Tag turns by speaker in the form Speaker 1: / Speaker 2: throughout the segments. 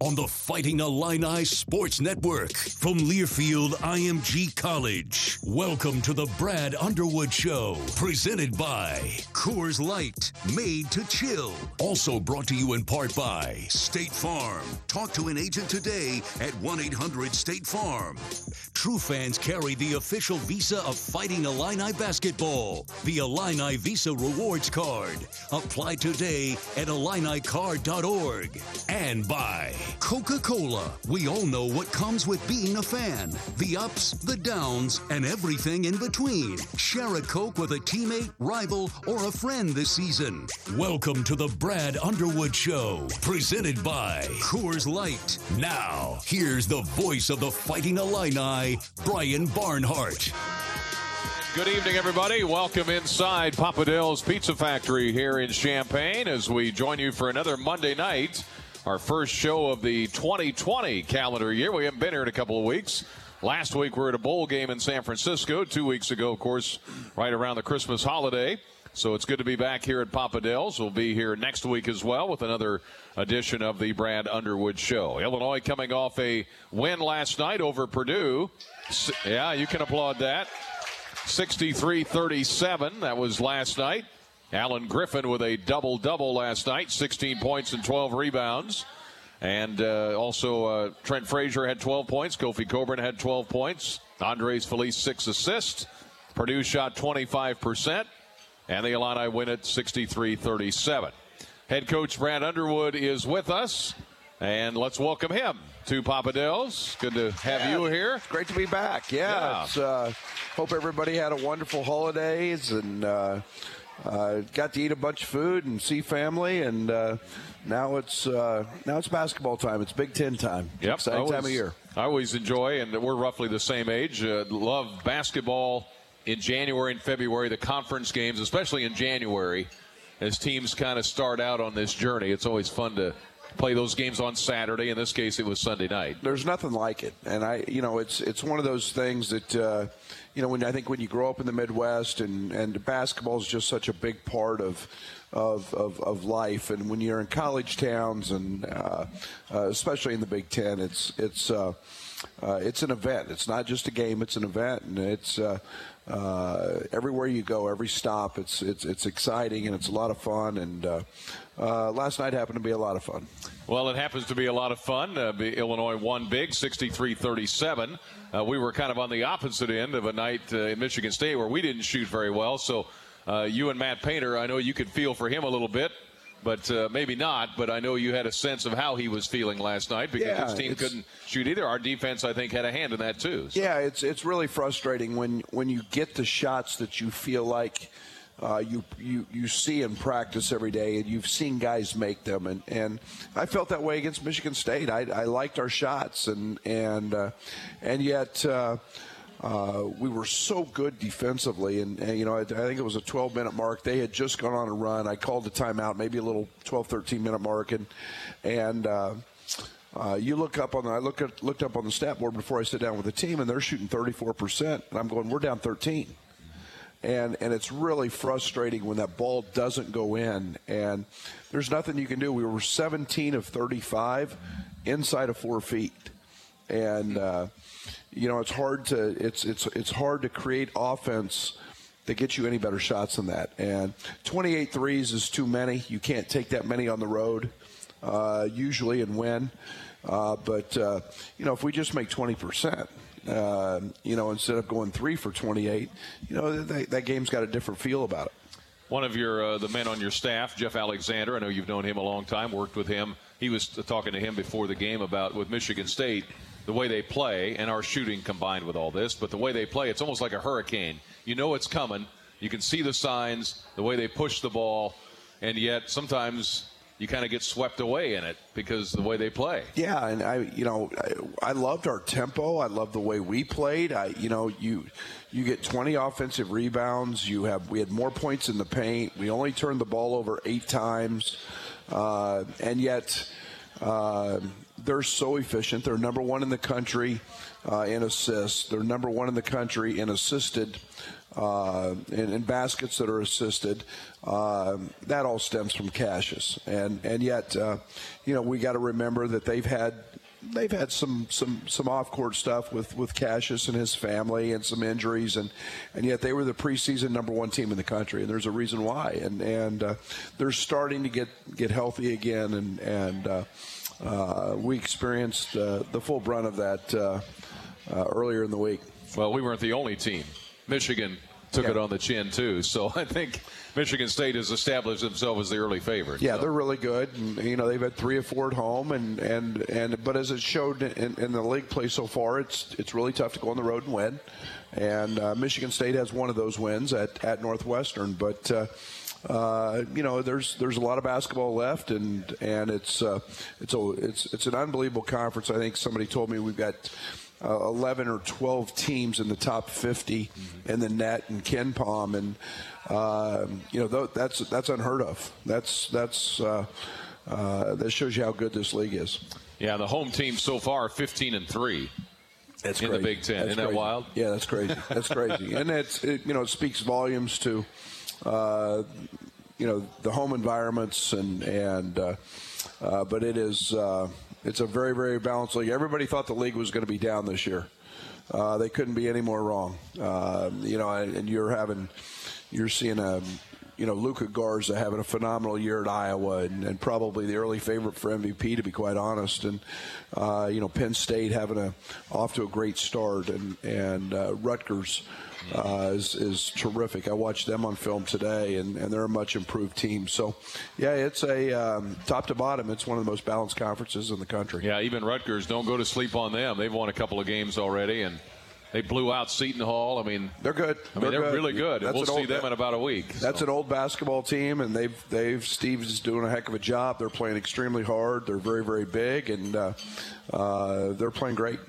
Speaker 1: on the Fighting Illini Sports Network from Learfield IMG College. Welcome to the Brad Underwood Show, presented by Coors Light, made to chill. Also brought to you in part by State Farm. Talk to an agent today at 1 800 State Farm. True fans carry the official visa of Fighting Illini basketball, the Illini Visa Rewards Card. Apply today at IlliniCard.org. And by Coca Cola. We all know what comes with being a fan the ups, the downs, and everything in between. Share a Coke with a teammate, rival, or a friend this season. Welcome to the Brad Underwood Show, presented by Coors Light. Now, here's the voice of the Fighting Illini, Brian Barnhart.
Speaker 2: Good evening, everybody. Welcome inside Papa Del's Pizza Factory here in Champaign as we join you for another Monday night our first show of the 2020 calendar year. We haven't been here in a couple of weeks. Last week we were at a bowl game in San Francisco. Two weeks ago, of course, right around the Christmas holiday. So it's good to be back here at Papa Del's. We'll be here next week as well with another edition of the Brad Underwood Show. Illinois coming off a win last night over Purdue. Yeah, you can applaud that. 63 37. That was last night. Alan Griffin with a double double last night 16 points and 12 rebounds. And uh, also, uh, Trent Frazier had 12 points. Kofi Cockburn had 12 points. Andres Feliz, six assists. Purdue shot 25%. And the Illini win it 63 37. Head coach Brad Underwood is with us. And let's welcome him to Papa Del's. Good to have yeah, you here.
Speaker 3: Great to be back. Yeah. yeah. Uh, hope everybody had a wonderful holidays and uh, got to eat a bunch of food and see family, and uh, now it's uh, now it's basketball time. It's Big Ten time.
Speaker 2: Yep,
Speaker 3: exciting
Speaker 2: always,
Speaker 3: time of year.
Speaker 2: I always enjoy, and we're roughly the same age. Uh, love basketball in January and February, the conference games, especially in January, as teams kind of start out on this journey. It's always fun to play those games on Saturday. In this case, it was Sunday night.
Speaker 3: There's nothing like it, and I, you know, it's it's one of those things that uh, you know, when I think when you grow up in the Midwest and and basketball is just such a big part of of, of, of life, and when you're in college towns and uh, uh, especially in the Big Ten, it's it's uh, uh it's an event. It's not just a game; it's an event, and it's. Uh, uh, everywhere you go, every stop, it's it's it's exciting and it's a lot of fun. And last night happened to be a lot of fun.
Speaker 2: Well, it happens to be a lot of fun. Illinois won big, 63-37. Uh, we were kind of on the opposite end of a night uh, in Michigan State where we didn't shoot very well. So uh, you and Matt Painter, I know you could feel for him a little bit but uh, maybe not. But I know you had a sense of how he was feeling last night because yeah, his team couldn't shoot either. Our defense, I think, had a hand in that too.
Speaker 3: So. Yeah, it's it's really frustrating when when you get the shots that you feel like uh, you, you you see in practice every day, and you've seen guys make them. And, and I felt that way against Michigan State. I, I liked our shots, and and uh, and yet. Uh, uh, we were so good defensively, and, and, you know, I, I, think it was a 12 minute mark. They had just gone on a run. I called the timeout, maybe a little 12, 13 minute mark, and and uh, uh, you look up on the, I look at, looked up on the stat board before I sit down with the team, and they're shooting 34 percent, and I'm going, we're down 13 and and it's really frustrating when that ball doesn't go in. And there's nothing you can do. We were 17 of 35 inside of four feet. And uh, you know it's hard to it's it's it's hard to create offense that gets you any better shots than that. And 28 threes is too many. You can't take that many on the road uh, usually and win uh, but uh, you know if we just make 20 percent uh, you know, instead of going three for 28, you know, that, that game's got a different feel about it.
Speaker 2: One of your uh, the men on your staff, Jeff Alexander. I know you've known him a long time, worked with him. He was talking to him before the game about with Michigan State the way they play and our shooting combined with all this. But the way they play, it's almost like a hurricane. You know it's coming. You can see the signs, the way they push the ball, and yet sometimes you kind of get swept away in it because the way they play.
Speaker 3: Yeah, and I, you know, I, I, loved our tempo. I loved the way we played. I, you know, you you get 20 offensive rebounds. You have we had more points in the paint. We only turned the ball over eight times, uh, and yet uh, they're so efficient. They're number one in the country uh, in assists. They're number one in the country in assisted uh, and, baskets that are assisted. Uh, that all stems from Cassius, and and yet, uh, you know, we got to remember that they've had they've had some some some off court stuff with with Cassius and his family and some injuries and and yet they were the preseason number one team in the country and there's a reason why and and uh, they're starting to get get healthy again and and uh, uh, we experienced uh, the full brunt of that uh, uh, earlier in the week.
Speaker 2: Well, we weren't the only team. Michigan took yeah. it on the chin too. So I think Michigan State has established themselves as the early favorite.
Speaker 3: Yeah,
Speaker 2: so.
Speaker 3: they're really good. And, you know, they've had three or four at home, and and and but as it showed in, in the league play so far, it's it's really tough to go on the road and win. And uh, Michigan State has one of those wins at at Northwestern, but. Uh, uh, you know, there's there's a lot of basketball left, and and it's uh, it's a it's it's an unbelievable conference. I think somebody told me we've got uh, 11 or 12 teams in the top 50 mm-hmm. in the net and KenPom, and uh, you know that's that's unheard of. That's that's uh, uh, that shows you how good this league is.
Speaker 2: Yeah, the home team so far 15 and three.
Speaker 3: That's
Speaker 2: in
Speaker 3: crazy.
Speaker 2: the Big Ten.
Speaker 3: That's
Speaker 2: Isn't
Speaker 3: crazy.
Speaker 2: that wild?
Speaker 3: Yeah, that's crazy. That's crazy, and it's it, you know it speaks volumes to uh, you know the home environments and and uh, uh, but it is uh, it's a very, very balanced league. Everybody thought the league was going to be down this year. Uh, they couldn't be any more wrong. Uh, you know, and you're having, you're seeing a, you know, Luka Garza having a phenomenal year at Iowa, and, and probably the early favorite for MVP, to be quite honest. And uh, you know, Penn State having a off to a great start, and and uh, Rutgers uh, is, is terrific. I watched them on film today, and, and they're a much improved team. So, yeah, it's a um, top to bottom. It's one of the most balanced conferences in the country.
Speaker 2: Yeah, even Rutgers don't go to sleep on them. They've won a couple of games already, and they blew out Seton Hall. I mean,
Speaker 3: they're good.
Speaker 2: I mean,
Speaker 3: they're,
Speaker 2: they're
Speaker 3: good.
Speaker 2: really good. That's we'll see old, them in about a week.
Speaker 3: That's so. an old basketball team, and they've they've Steve's doing a heck of a job. They're playing extremely hard. They're very very big, and uh, uh, they're playing great.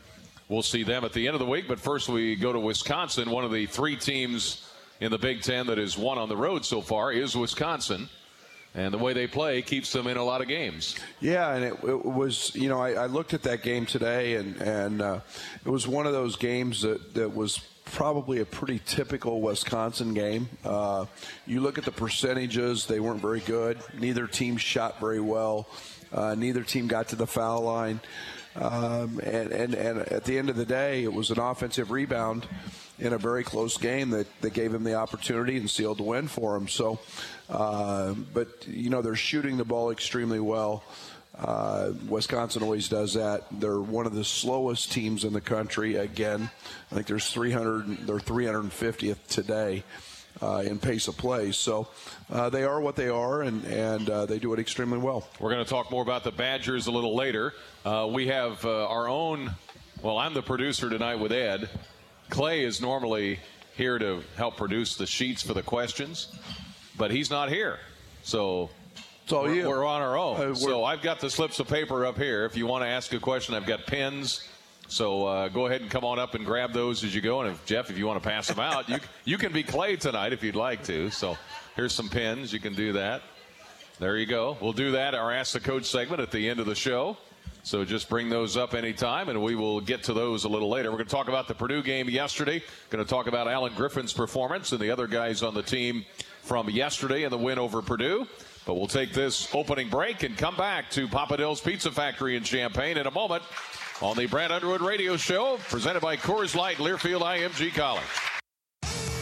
Speaker 2: We'll see them at the end of the week. But first, we go to Wisconsin. One of the three teams in the Big Ten that has won on the road so far is Wisconsin. And the way they play keeps them in a lot of games.
Speaker 3: Yeah, and it, it was, you know, I, I, looked at that game today, and, and uh, it was one of those games that, that was probably a pretty typical Wisconsin game. Uh, you look at the percentages, they weren't very good. Neither team shot very well. Uh, neither team got to the foul line. Um, and, and, and at the end of the day, it was an offensive rebound in a very close game that, that gave him the opportunity and sealed the win for him. So, uh, but, you know, they're shooting the ball extremely well. Uh, Wisconsin always does that. They're one of the slowest teams in the country. Again, I think there's 300. They're 350th today uh, in pace of play. So uh, they are what they are, and and uh, they do it extremely well.
Speaker 2: We're going to talk more about the Badgers a little later. Uh, we have uh, our own. Well, I'm the producer tonight with Ed. Clay is normally here to help produce the sheets for the questions, but he's not here. So
Speaker 3: so
Speaker 2: we're, we're, on our own. Uh, so I've got the slips of paper up here. If you want to ask a question, I've got pens. So uh, go ahead and come on up and grab those as you go. And if Jeff, if you want to pass them out, you you can be Clay tonight if you'd like to. So here's some pins. You can do that. There you go. We'll do that. Our Ask the Coach segment at the end of the show. So just bring those up anytime, and we will get to those a little later. We're going to talk about the Purdue game yesterday. Going to talk about Alan Griffin's performance and the other guys on the team from yesterday and the win over Purdue. But we'll take this opening break and come back to Papa Del's Pizza Factory in Champaign in a moment on the Brad Underwood Radio Show, presented by Coors Light, Learfield IMG College.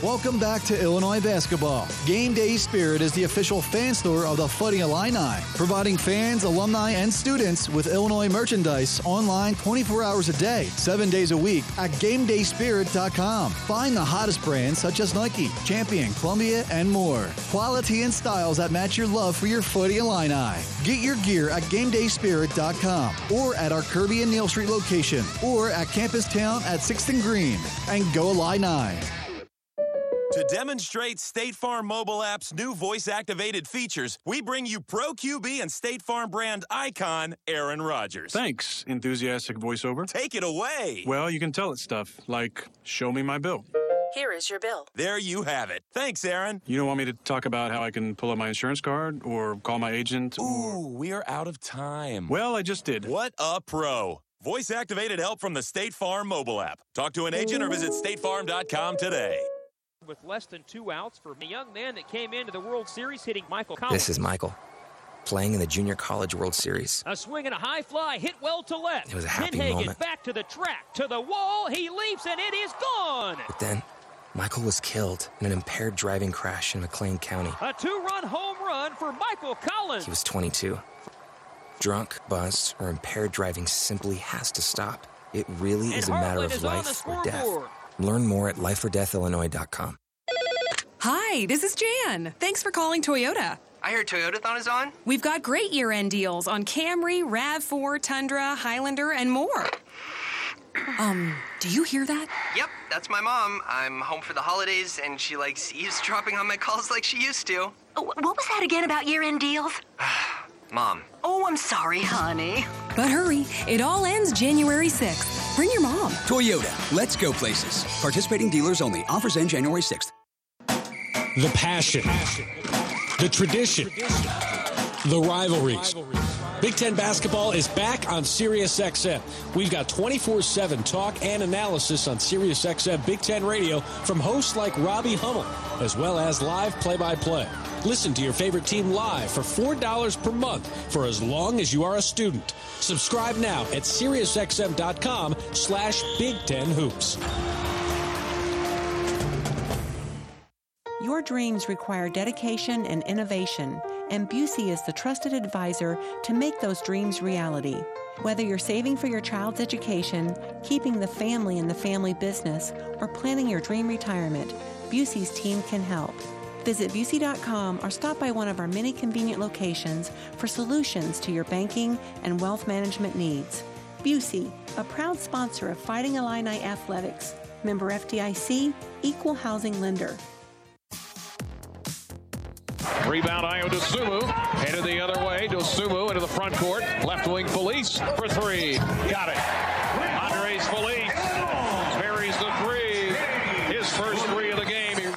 Speaker 4: Welcome back to Illinois basketball. Game Day Spirit is the official fan store of the Fighting Illini, providing fans, alumni, and students with Illinois merchandise online 24 hours a day, 7 days a week at GameDaySpirit.com. Find the hottest brands such as Nike, Champion, Columbia, and more. Quality and styles that match your love for your Fighting Illini. Get your gear at GameDaySpirit.com or at our Kirby and Neal Street location or at Campus Town at 6th and Green. And go Illini!
Speaker 5: To demonstrate State Farm mobile app's new voice activated features, we bring you Pro QB and State Farm brand icon, Aaron Rodgers.
Speaker 6: Thanks, enthusiastic voiceover.
Speaker 5: Take it away.
Speaker 6: Well, you can tell it stuff like, show me my bill.
Speaker 7: Here is your bill.
Speaker 5: There you have it. Thanks, Aaron.
Speaker 6: You don't want me to talk about how I can pull up my insurance card or call my agent?
Speaker 5: Or... Ooh, we are out of time.
Speaker 6: Well, I just did.
Speaker 5: What a pro. Voice activated help from the State Farm mobile app. Talk to an agent or visit statefarm.com today.
Speaker 7: With less than two outs for a young man that came into the World Series hitting Michael Collins.
Speaker 8: This is Michael, playing in the Junior College World Series.
Speaker 7: A swing and a high fly hit well to left.
Speaker 8: It was a happy
Speaker 7: Pinhagen
Speaker 8: moment.
Speaker 7: back to the track, to the wall. He leaps and it is gone.
Speaker 8: But then, Michael was killed in an impaired driving crash in McLean County.
Speaker 7: A two-run home run for Michael Collins.
Speaker 8: He was 22. Drunk, buzzed, or impaired driving simply has to stop. It really
Speaker 7: And
Speaker 8: is a matter of
Speaker 7: is
Speaker 8: life or death.
Speaker 7: Scoreboard.
Speaker 8: Learn more at lifeordeathillinois.com.
Speaker 9: Hi, this is Jan. Thanks for calling Toyota.
Speaker 10: I heard Toyotathon is on.
Speaker 9: We've got great year end deals on Camry, RAV4, Tundra, Highlander, and more. Um, do you hear that?
Speaker 10: Yep, that's my mom. I'm home for the holidays, and she likes eavesdropping on my calls like she used to.
Speaker 11: Oh, What was that again about year-end deals?
Speaker 10: Mom.
Speaker 11: Oh, I'm sorry, honey.
Speaker 9: But hurry, it all ends January 6th. Bring your mom.
Speaker 12: Toyota, let's go places. Participating dealers only. Offers end January 6th.
Speaker 13: The passion, the tradition, the rivalries. Big Ten basketball is back on SiriusXM. We've got 24 7 talk and analysis on SiriusXM Big Ten Radio from hosts like Robbie Hummel, as well as live play by play. Listen to your favorite team live for $4 per month for as long as you are a student. Subscribe now at SiriusXM.com slash Big Ten Hoops.
Speaker 14: Your dreams require dedication and innovation, and Busey is the trusted advisor to make those dreams reality. Whether you're saving for your child's education, keeping the family in the family business, or planning your dream retirement, Busey's team can help. Visit Busey.com or stop by one of our many convenient locations for solutions to your banking and wealth management needs. Busey, a proud sponsor of Fighting Illini Athletics, member FDIC, equal housing lender.
Speaker 2: Rebound, Ayo Dosunmu. Headed the other way. DeSumo into the front court. Left wing Feliz for three. Got it. Andres Feliz buries the three. His first three of the game.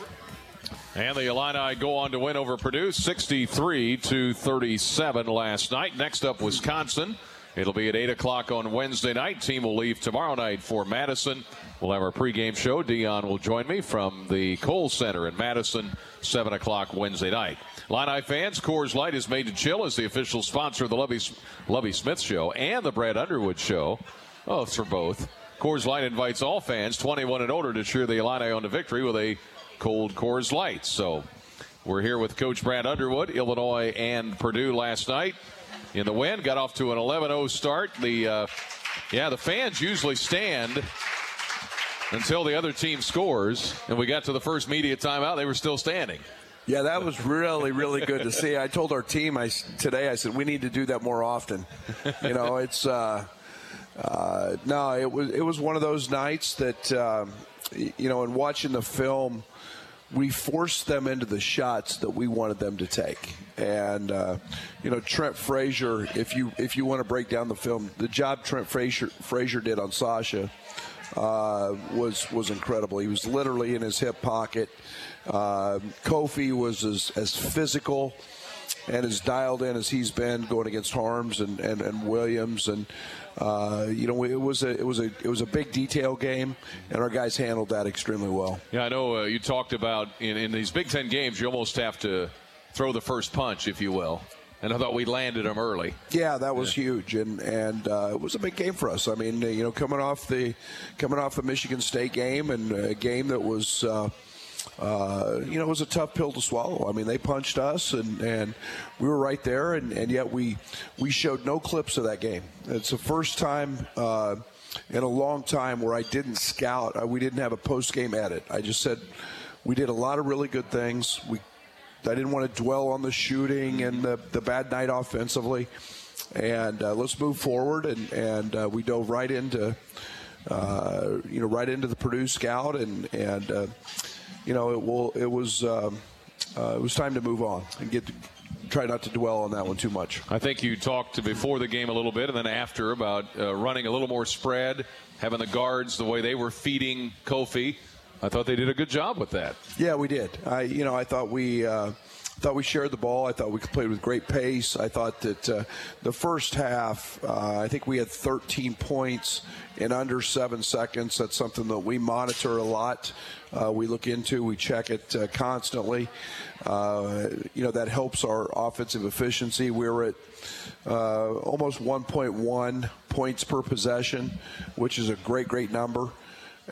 Speaker 2: And the Illini go on to win over Purdue 63 to 37 last night. Next up, Wisconsin. It'll be at 8 o'clock on Wednesday night. Team will leave tomorrow night for Madison. We'll have our pregame show. Deon will join me from the Kohl Center in Madison, 7 o'clock Wednesday night. Illini fans, Coors Light is made to chill as the official sponsor of the Lovie, Lovie Smith Show and the Brad Underwood Show. Oh, it's for both. Coors Light invites all fans 21 and older to cheer the Illini on to victory with a cold Coors Light. So we're here with Coach Brad Underwood, Illinois and Purdue last night in the win. Got off to an 11-0 start. The uh, yeah, the fans usually stand until the other team scores, and we got to the first media timeout. They were still standing.
Speaker 3: Yeah, that was really, really good to see. I told our team I, today, I said, we need to do that more often. You know, it's, uh, uh, no, it was, it was one of those nights that, y- you know, in watching the film, we forced them into the shots that we wanted them to take. And, uh, you know, Trent Frazier, if you, if you want to break down the film, the job Trent Frazier, Frazier did on Sasha, uh, was was incredible. He was literally in his hip pocket. Uh, Kofi was as, as physical and as dialed in as he's been going against Haarms and, and, and Williams and uh, you know it was a it was a it was a big detail game and our guys handled that extremely well.
Speaker 2: Yeah, I know uh, you talked about in, in these Big Ten games, you almost have to throw the first punch, if you will. And I thought we landed them early.
Speaker 3: Yeah, that was huge, and and uh, it was a big game for us. I mean, you know, coming off the coming off the Michigan State game and a game that was. Uh, uh, you know, it was a tough pill to swallow. I mean, they punched us, and, and we were right there, and, and yet we we showed no clips of that game. It's the first time uh, in a long time where I didn't scout. Uh, we didn't have a post game edit. I just said we did a lot of really good things. We I didn't want to dwell on the shooting and the, the bad night offensively. And uh, let's move forward. And, and uh, we dove right into, uh, you know, right into the Purdue scout. And, and uh, you know, it, will, it, was, um, uh, it was time to move on and get try not to dwell on that one too much.
Speaker 2: I think you talked before the game a little bit and then after about uh, running a little more spread, having the guards the way they were feeding Kofi. I thought they did a good job with that.
Speaker 3: Yeah, we did. I, you know, I thought we, uh, thought we shared the ball. I thought we played with great pace. I thought that uh, the first half, uh, I think we had 13 points in under seven seconds. That's something that we monitor a lot. Uh, we look into, we check it uh, constantly. Uh, you know, that helps our offensive efficiency. We were at uh, almost 1.1 points per possession, which is a great, great number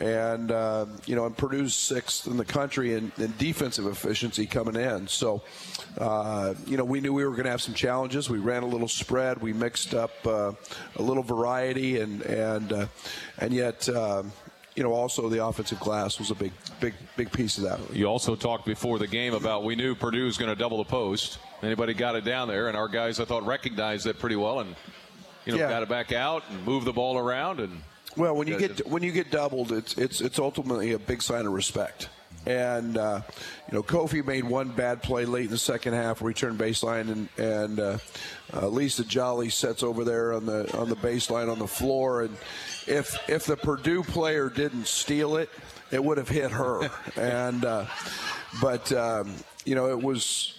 Speaker 3: and uh, you know, and Purdue's sixth in the country in, in defensive efficiency coming in. So, uh, you know, we knew we were going to have some challenges. We ran a little spread. We mixed up uh, a little variety, and and uh, and yet. Um, you know, also the offensive glass was a big, big, big piece of that.
Speaker 2: You also talked before the game about we knew Purdue was going to double the post. Anybody got it down there, and our guys I thought recognized that pretty well, and you know,
Speaker 3: Yeah.
Speaker 2: got it back out and moved the ball around and.
Speaker 3: Well, when you get when you get doubled, it's it's it's ultimately a big sign of respect. And uh, you know, Kofi made one bad play late in the second half, where he turned baseline, and and uh, uh, Lisa Jolly sets over there on the on the baseline on the floor, and if if the Purdue player didn't steal it, it would have hit her. and uh, but um, you know, it was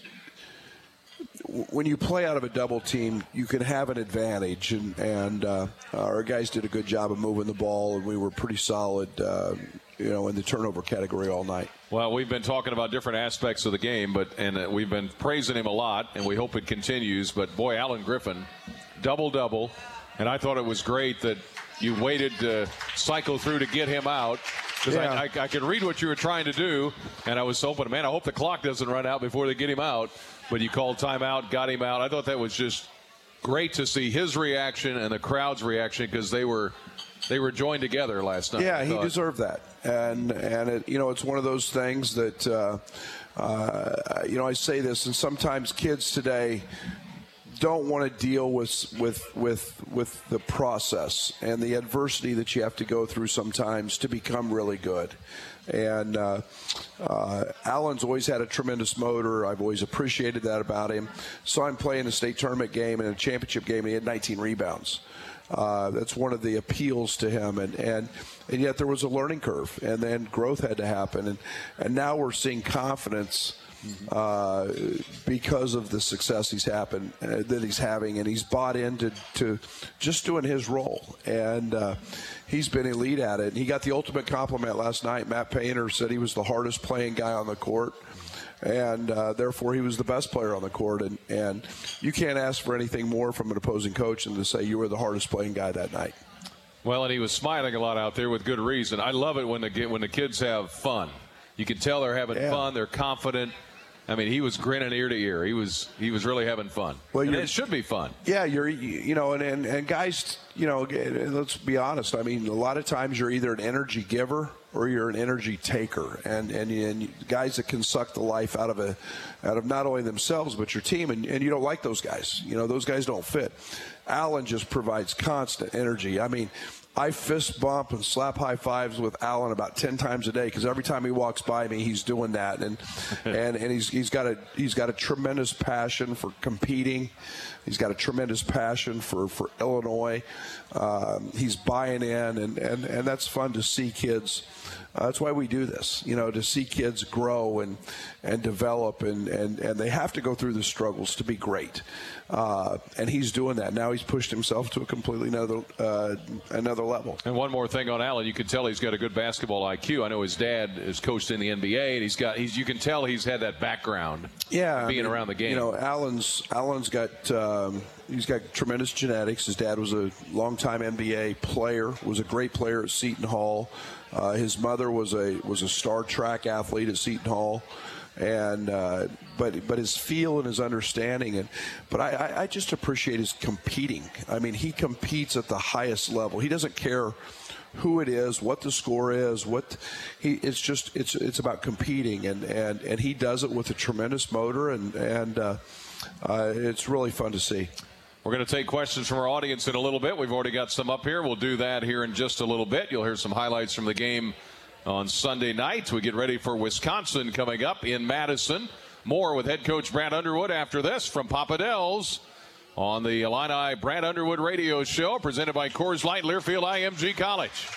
Speaker 3: when you play out of a double team, you can have an advantage, and, and uh, our guys did a good job of moving the ball, and we were pretty solid, uh, you know, in the turnover category all night.
Speaker 2: Well, we've been talking about different aspects of the game, but and uh, we've been praising him a lot, and we hope it continues. But boy, Alan Griffin, double double, and I thought it was great that you waited to cycle through to get him out. Because
Speaker 3: Yeah.
Speaker 2: I, I, I could read what you were trying to do, and I was hoping, man, I hope the clock doesn't run out before they get him out. But you called timeout, got him out. I thought that was just great to see his reaction and the crowd's reaction because they were they were joined together last night.
Speaker 3: Yeah, he deserved that, and and it, you know it's one of those things that uh, uh, you know I say this, and sometimes kids today don't want to deal with with with with the process and the adversity that you have to go through sometimes to become really good. And uh, uh, Alan's always had a tremendous motor. I've always appreciated that about him. Saw him play in a state tournament game and a championship game, and he had 19 rebounds. Uh, that's one of the appeals to him, and, and and yet there was a learning curve, and then growth had to happen, and and now we're seeing confidence uh, because of the success he's happened uh, that he's having, and he's bought into to just doing his role, and uh, he's been elite at it. And he got the ultimate compliment last night. Matt Painter said he was the hardest playing guy on the court. And uh, therefore, he was the best player on the court, and, and you can't ask for anything more from an opposing coach than to say you were the hardest playing guy that night.
Speaker 2: Well, and he was smiling a lot out there with good reason. I love it when the when the kids have fun. You can tell they're having
Speaker 3: Yeah.
Speaker 2: fun. They're confident. I mean, he was grinning ear to ear. He was he was really having fun.
Speaker 3: Well,
Speaker 2: and it should be fun.
Speaker 3: Yeah, you're you you know, and, and and guys, you know, let's be honest. I mean, a lot of times you're either an energy giver or you're an energy taker, and and, and guys that can suck the life out of a out of not only themselves but your team, and, and you don't like those guys. You know, those guys don't fit. Alan just provides constant energy. I mean. I fist bump and slap high fives with Alan about ten times a day because every time he walks by me, he's doing that, and and and he's he's got a he's got a tremendous passion for competing. He's got a tremendous passion for for Illinois. Um, he's buying in, and and and that's fun to see kids. Uh, that's why we do this, you know, to see kids grow and and develop, and and and they have to go through the struggles to be great. Uh, and he's doing that now. He's pushed himself to a completely another uh, another level.
Speaker 2: And one more thing on Alan, you can tell he's got a good basketball IQ. I know his dad is coached in the NBA, and he's got he's you can tell he's had that background.
Speaker 3: yeah, I
Speaker 2: being
Speaker 3: mean,
Speaker 2: around the game.
Speaker 3: You know, Alan's Alan's got um, he's got tremendous genetics. His dad was a longtime NBA player, was a great player at Seton Hall. Uh, his mother was a was a star track athlete at Seton Hall. And uh, but but his feel and his understanding and but I, I, just appreciate his competing. I mean he competes at the highest level. He doesn't care who it is, what the score is, what he. It's just it's it's about competing, and and and he does it with a tremendous motor, and and uh, uh, it's really fun to see.
Speaker 2: We're going to take questions from our audience in a little bit. We've already got some up here. We'll do that here in just a little bit. You'll hear some highlights from the game on Sunday night. We get ready for Wisconsin coming up in Madison. More with head coach Brad Underwood after this from Papa Del's on the Illini Brad Underwood radio show presented by Coors Light Learfield IMG College.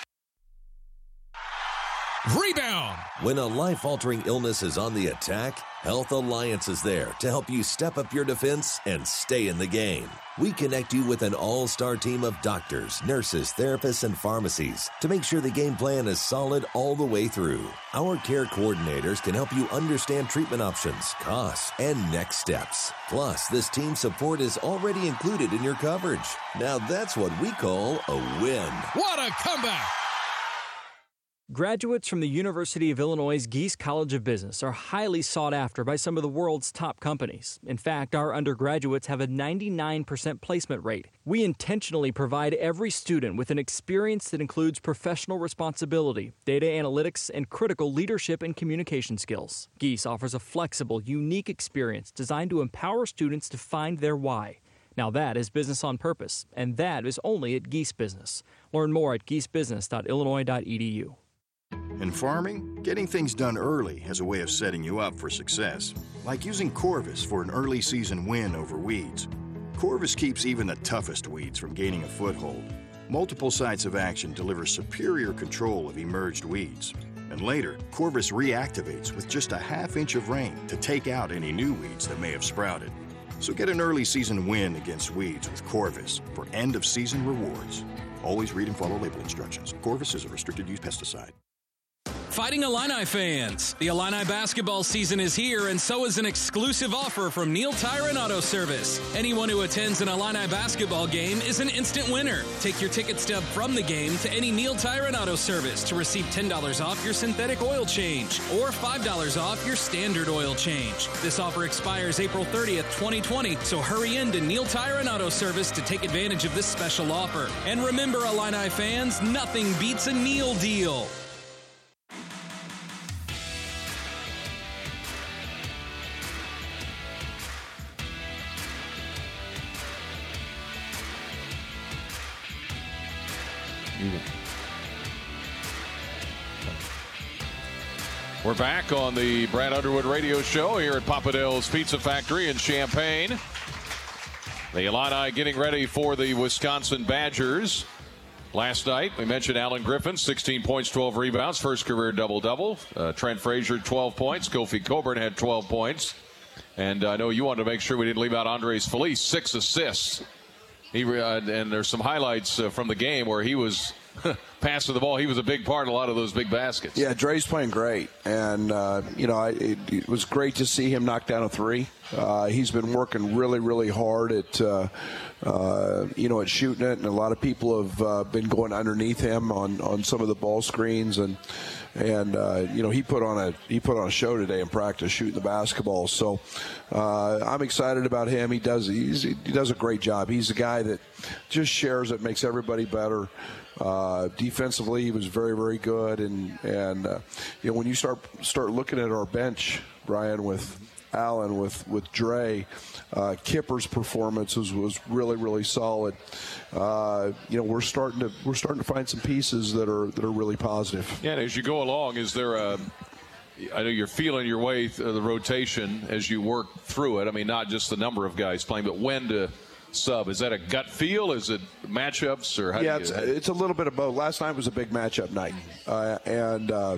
Speaker 13: Rebound.
Speaker 15: When a life altering illness is on the attack, Health Alliance is there to help you step up your defense and stay in the game. We connect you with an all star team of doctors, nurses, therapists, and pharmacies to make sure the game plan is solid all the way through. Our care coordinators can help you understand treatment options, costs, and next steps. Plus, this team support is already included in your coverage. Now that's what we call a win.
Speaker 13: What a comeback!
Speaker 16: Graduates from the University of Illinois' Gies College of Business are highly sought after by some of the world's top companies. In fact, our undergraduates have a 99% placement rate. We intentionally provide every student with an experience that includes professional responsibility, data analytics, and critical leadership and communication skills. Gies offers a flexible, unique experience designed to empower students to find their why. Now that is business on purpose, and that is only at Gies Business. Learn more at giesbusiness.illinois.edu.
Speaker 17: In farming, getting things done early has a way of setting you up for success, like using Corvus for an early season win over weeds. Corvus keeps even the toughest weeds from gaining a foothold. Multiple sites of action deliver superior control of emerged weeds. And later, Corvus reactivates with just a half inch of rain to take out any new weeds that may have sprouted. So get an early season win against weeds with Corvus for end of season rewards. Always read and follow label instructions. Corvus is a restricted use pesticide.
Speaker 18: Fighting Illini fans, the Illini basketball season is here, and so is an exclusive offer from Neil Tyron Auto Service. Anyone who attends an Illini basketball game is an instant winner. Take your ticket stub from the game to any Neil Tyron Auto Service to receive $10 off your synthetic oil change or $5 off your standard oil change. This offer expires April 30th, 2020, so hurry in to Neil Tyron Auto Service to take advantage of this special offer. And remember, Illini fans, nothing beats a Neil deal.
Speaker 2: We're back on the Brad Underwood radio show here at Papa Del's Pizza Factory in Champaign. The Illini getting ready for the Wisconsin Badgers. Last night, we mentioned Alan Griffin, 16 points, 12 rebounds, first career double double. Uh, Trent Frazier, 12 points. Kofi Cockburn had 12 points. And I know you wanted to make sure we didn't leave out Andres Feliz, six assists. He, uh, and there's some highlights uh, from the game where he was passing the ball. He was a big part of a lot of those big baskets.
Speaker 3: Yeah, Dre's playing great, and uh, you know it, it, was great to see him knock down a three. Uh, he's been working really, really hard at uh, uh you know at shooting it, and a lot of people have uh, been going underneath him on on some of the ball screens and and uh, you know he put on a he put on a show today in practice shooting the basketball. So I'm excited about him. He does he does a great job. He's a guy that just shares it, makes everybody better. Uh, defensively, he was very very good, and and uh, you know when you start start looking at our bench, Brian with Alan with with Dre. Uh, Kipper's performance was, was really really solid. Uh, you know we're starting to we're starting to find some pieces that are that are really positive.
Speaker 2: Yeah, as you go along, is there a I know you're feeling your way through the rotation as you work through it. I mean, not just the number of guys playing, but when to sub? Is that a gut feel? Is it matchups or how
Speaker 3: yeah,
Speaker 2: you,
Speaker 3: it's, it's, a little bit of both. Last night was a big matchup night, uh, and uh,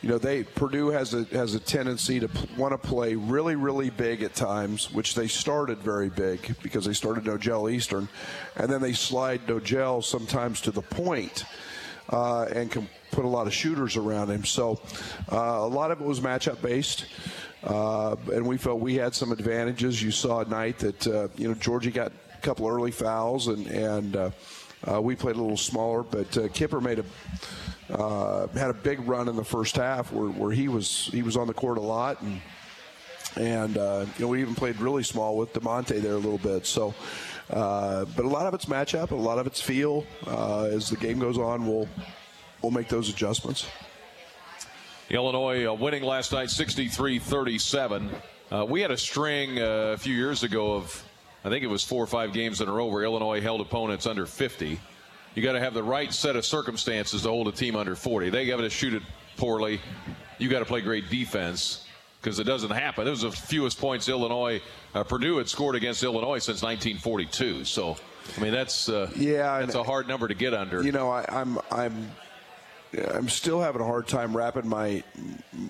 Speaker 3: you know they Purdue has a has a tendency to p- want to play really really big at times, which they started very big because they started Nojel Eastern, and then they slide Nojel sometimes to the point, uh, and can put a lot of shooters around him. So uh, a lot of it was matchup based. Uh, and we felt we had some advantages. You saw at night that uh, you know Giorgi got couple early fouls, and and uh, uh, we played a little smaller. But uh, Kipper made a uh, had a big run in the first half where, where he was he was on the court a lot, and and uh, you know we even played really small with Da'Monte there a little bit. So. Uh, but a lot of it's matchup, a lot of it's feel. as the game goes on, we'll we'll make those adjustments.
Speaker 2: Illinois winning last night 63 37. we had a string a few years ago of I think it was four or five games in a row where Illinois held opponents under 50. You got to have the right set of circumstances to hold a team under 40. They got to shoot it poorly. You got to play great defense because it doesn't happen. It was the fewest points Illinois, uh, Purdue had scored against Illinois since 1942. So, I mean, that's uh, yeah, that's a hard number to get under.
Speaker 3: You know, I, I'm I'm I'm still having a hard time wrapping my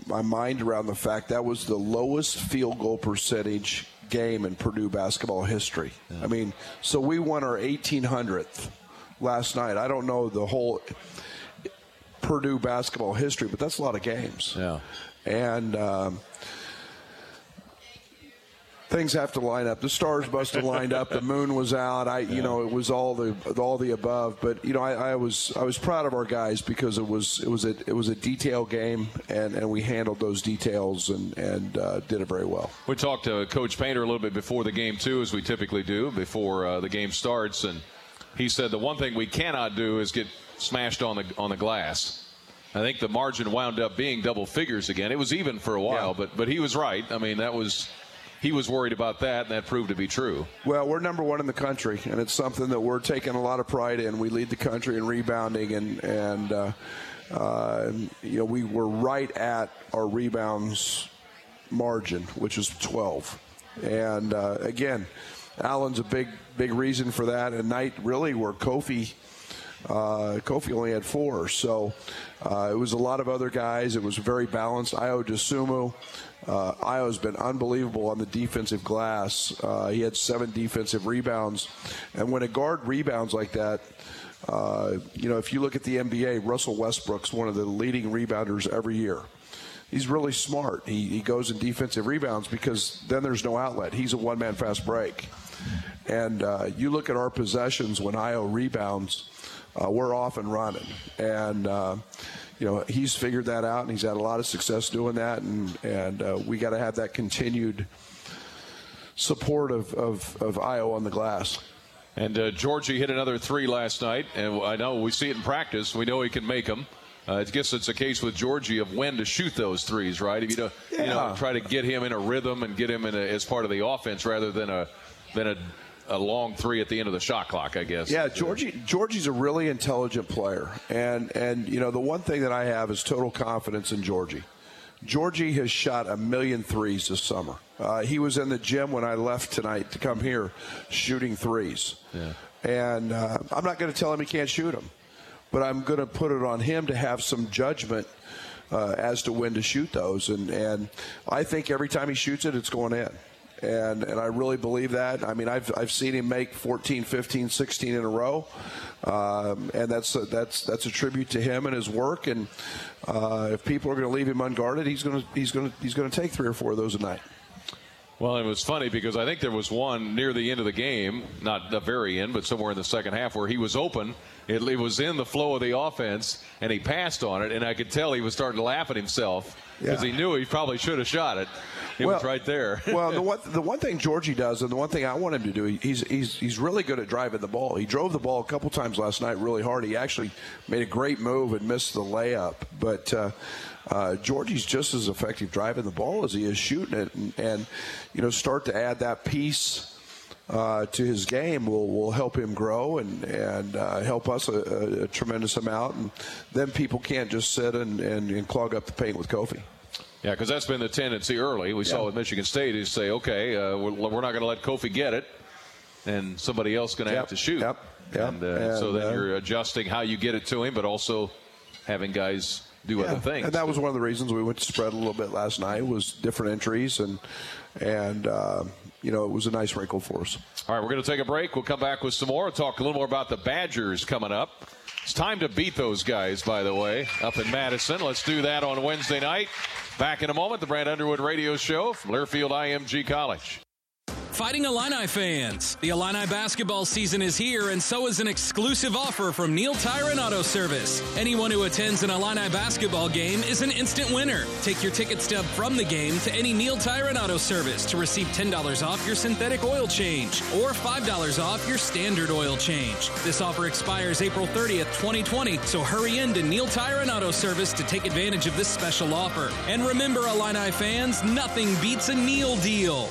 Speaker 3: my mind around the fact that was the lowest field goal percentage game in Purdue basketball history. I mean, so we won our 1800th last night. I don't know the whole Purdue basketball history, but that's a lot of games.
Speaker 2: Yeah.
Speaker 3: And um, things have to line up. The stars must have lined up. The moon was out. I, you know, it was all the all the above. But you know, I, I was I was proud of our guys because it was it was a it was a detail game, and, and we handled those details and and uh, did it very well.
Speaker 2: We talked to Coach Painter a little bit before the game too, as we typically do before uh, the game starts, and he said the one thing we cannot do is get smashed on the on the glass. I think the margin wound up being double figures again. It was even for a while,
Speaker 3: Yeah.
Speaker 2: but but he was right. I mean, that was he was worried about that, and that proved to be true.
Speaker 3: Well, we're number one in the country, and it's something that we're taking a lot of pride in. We lead the country in rebounding, and and uh, uh, you know we were right at our rebounds margin, which is 12. And uh, again, Alan's a big big reason for that. And night really where Kofi. Uh, Kofi only had four, so uh, it was a lot of other guys. It was very balanced. Ayo Dosunmu, uh, Ayo's been unbelievable on the defensive glass. Uh, he had seven defensive rebounds, and when a guard rebounds like that, uh, you know, if you look at the NBA, Russell Westbrook's one of the leading rebounders every year. He's really smart. He, he goes in defensive rebounds because then there's no outlet. He's a one man fast break. And uh, you look at our possessions when Ayo rebounds, uh, we're off and running. And, uh, you know, he's figured that out and he's had a lot of success doing that. And, and uh, we got to have that continued support of, of, of Ayo on the glass.
Speaker 2: And uh, Giorgi hit another three last night, and I know we see it in practice. We know he can make them. Uh, I guess it's a case with Giorgi of when to shoot those threes, right? If you, don't, you know, try to get him in a rhythm and get him in a, as part of the offense rather than a than a, a long three at the end of the shot clock, I guess.
Speaker 3: Yeah, Giorgi Giorgi's a really intelligent player, and and you know the one thing that I have is total confidence in Giorgi. Giorgi has shot a million threes this summer. Uh, he was in the gym when I left tonight to come here, shooting threes.
Speaker 2: Yeah.
Speaker 3: And uh, I'm not going to tell him he can't shoot them, but I'm going to put it on him to have some judgment uh, as to when to shoot those. And and I think every time he shoots it, it's going in. And, and I really believe that. I mean, I've, I've seen him make 14, 15, 16 in a row, um, and that's a, that's that's a tribute to him and his work. And uh, if people are going to leave him unguarded, he's going to he's going to he's going to take three or four of those a night.
Speaker 2: Well, it was funny because I think there was one near the end of the game, not the very end, but somewhere in the second half where he was open. It, it was in the flow of the offense, and he passed on it, and I could tell he was starting to laugh at himself because
Speaker 3: Yeah.
Speaker 2: he knew he probably should have shot it. It was right there.
Speaker 3: well, the one the one thing Giorgi does, and the one thing I want him to do, he's he's he's really good at driving the ball. He drove the ball a couple times last night really hard. He actually made a great move and missed the layup, but. Uh, uh, Giorgi's just as effective driving the ball as he is shooting it, and, and you know, start to add that piece uh, to his game will will help him grow and and uh, help us a, a, a tremendous amount. And then people can't just sit and, and, and clog up the paint with Kofi.
Speaker 2: Yeah, because that's been the tendency early. We saw with Michigan State is say, okay, uh, we're, we're not going to let Kofi get it, and somebody else going to have to shoot.
Speaker 3: Yep. Yep.
Speaker 2: And, uh, so
Speaker 3: And,
Speaker 2: then
Speaker 3: uh,
Speaker 2: you're adjusting how you get it to him, but also having guys do
Speaker 3: Yeah,
Speaker 2: other things.
Speaker 3: And that was one of the reasons we went to spread a little bit last night was different entries and and uh, you know it was a nice wrinkle for us.
Speaker 2: All right, we're going to take a break. We'll come back with some more. Talk a little more about the Badgers coming up. It's time to beat those guys, by the way, up in Madison. Let's do that on Wednesday night. Back in a moment, the Brad Underwood Radio Show from Learfield IMG College.
Speaker 18: Fighting Illini fans, the Illini basketball season is here, and so is an exclusive offer from Neil Tyron Auto Service. Anyone who attends an Illini basketball game is an instant winner. Take your ticket stub from the game to any Neil Tyron Auto Service to receive $10 off your synthetic oil change or $5 off your standard oil change. This offer expires April 30th, 2020, so hurry in to Neil Tyron Auto Service to take advantage of this special offer. And remember, Illini fans, nothing beats a Neil deal.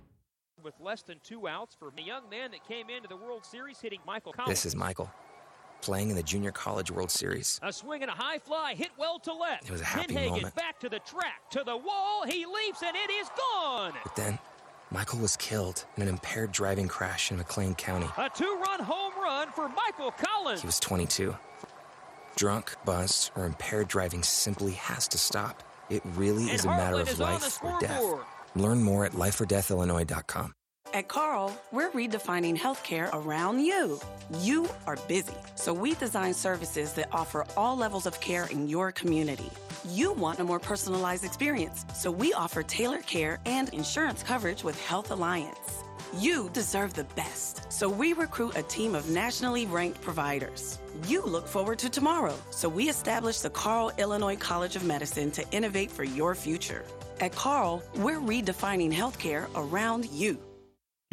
Speaker 7: with less than two outs for a young man that came into the World Series hitting Michael Collins.
Speaker 8: This is Michael, playing in the Junior College World Series.
Speaker 7: A swing and a high fly hit well to left.
Speaker 8: It was a happy
Speaker 7: Pinhagen
Speaker 8: moment.
Speaker 7: back to the track, to the wall. He leaps and it is gone.
Speaker 8: But then, Michael was killed in an impaired driving crash in McLean County.
Speaker 7: A two-run home run for Michael Collins.
Speaker 8: He was 22. Drunk, buzzed, or impaired driving simply has to stop. It really
Speaker 7: and
Speaker 8: is a matter of
Speaker 7: is on the
Speaker 8: life or death. Learn more at lifeordeathillinois.com.
Speaker 19: At Carle, we're redefining healthcare around you. You are busy, so we design services that offer all levels of care in your community. You want a more personalized experience, so we offer tailored care and insurance coverage with Health Alliance. You deserve the best, so we recruit a team of nationally ranked providers. You look forward to tomorrow, so we establish the Carle Illinois College of Medicine to innovate for your future. At Carle, we're redefining healthcare around you.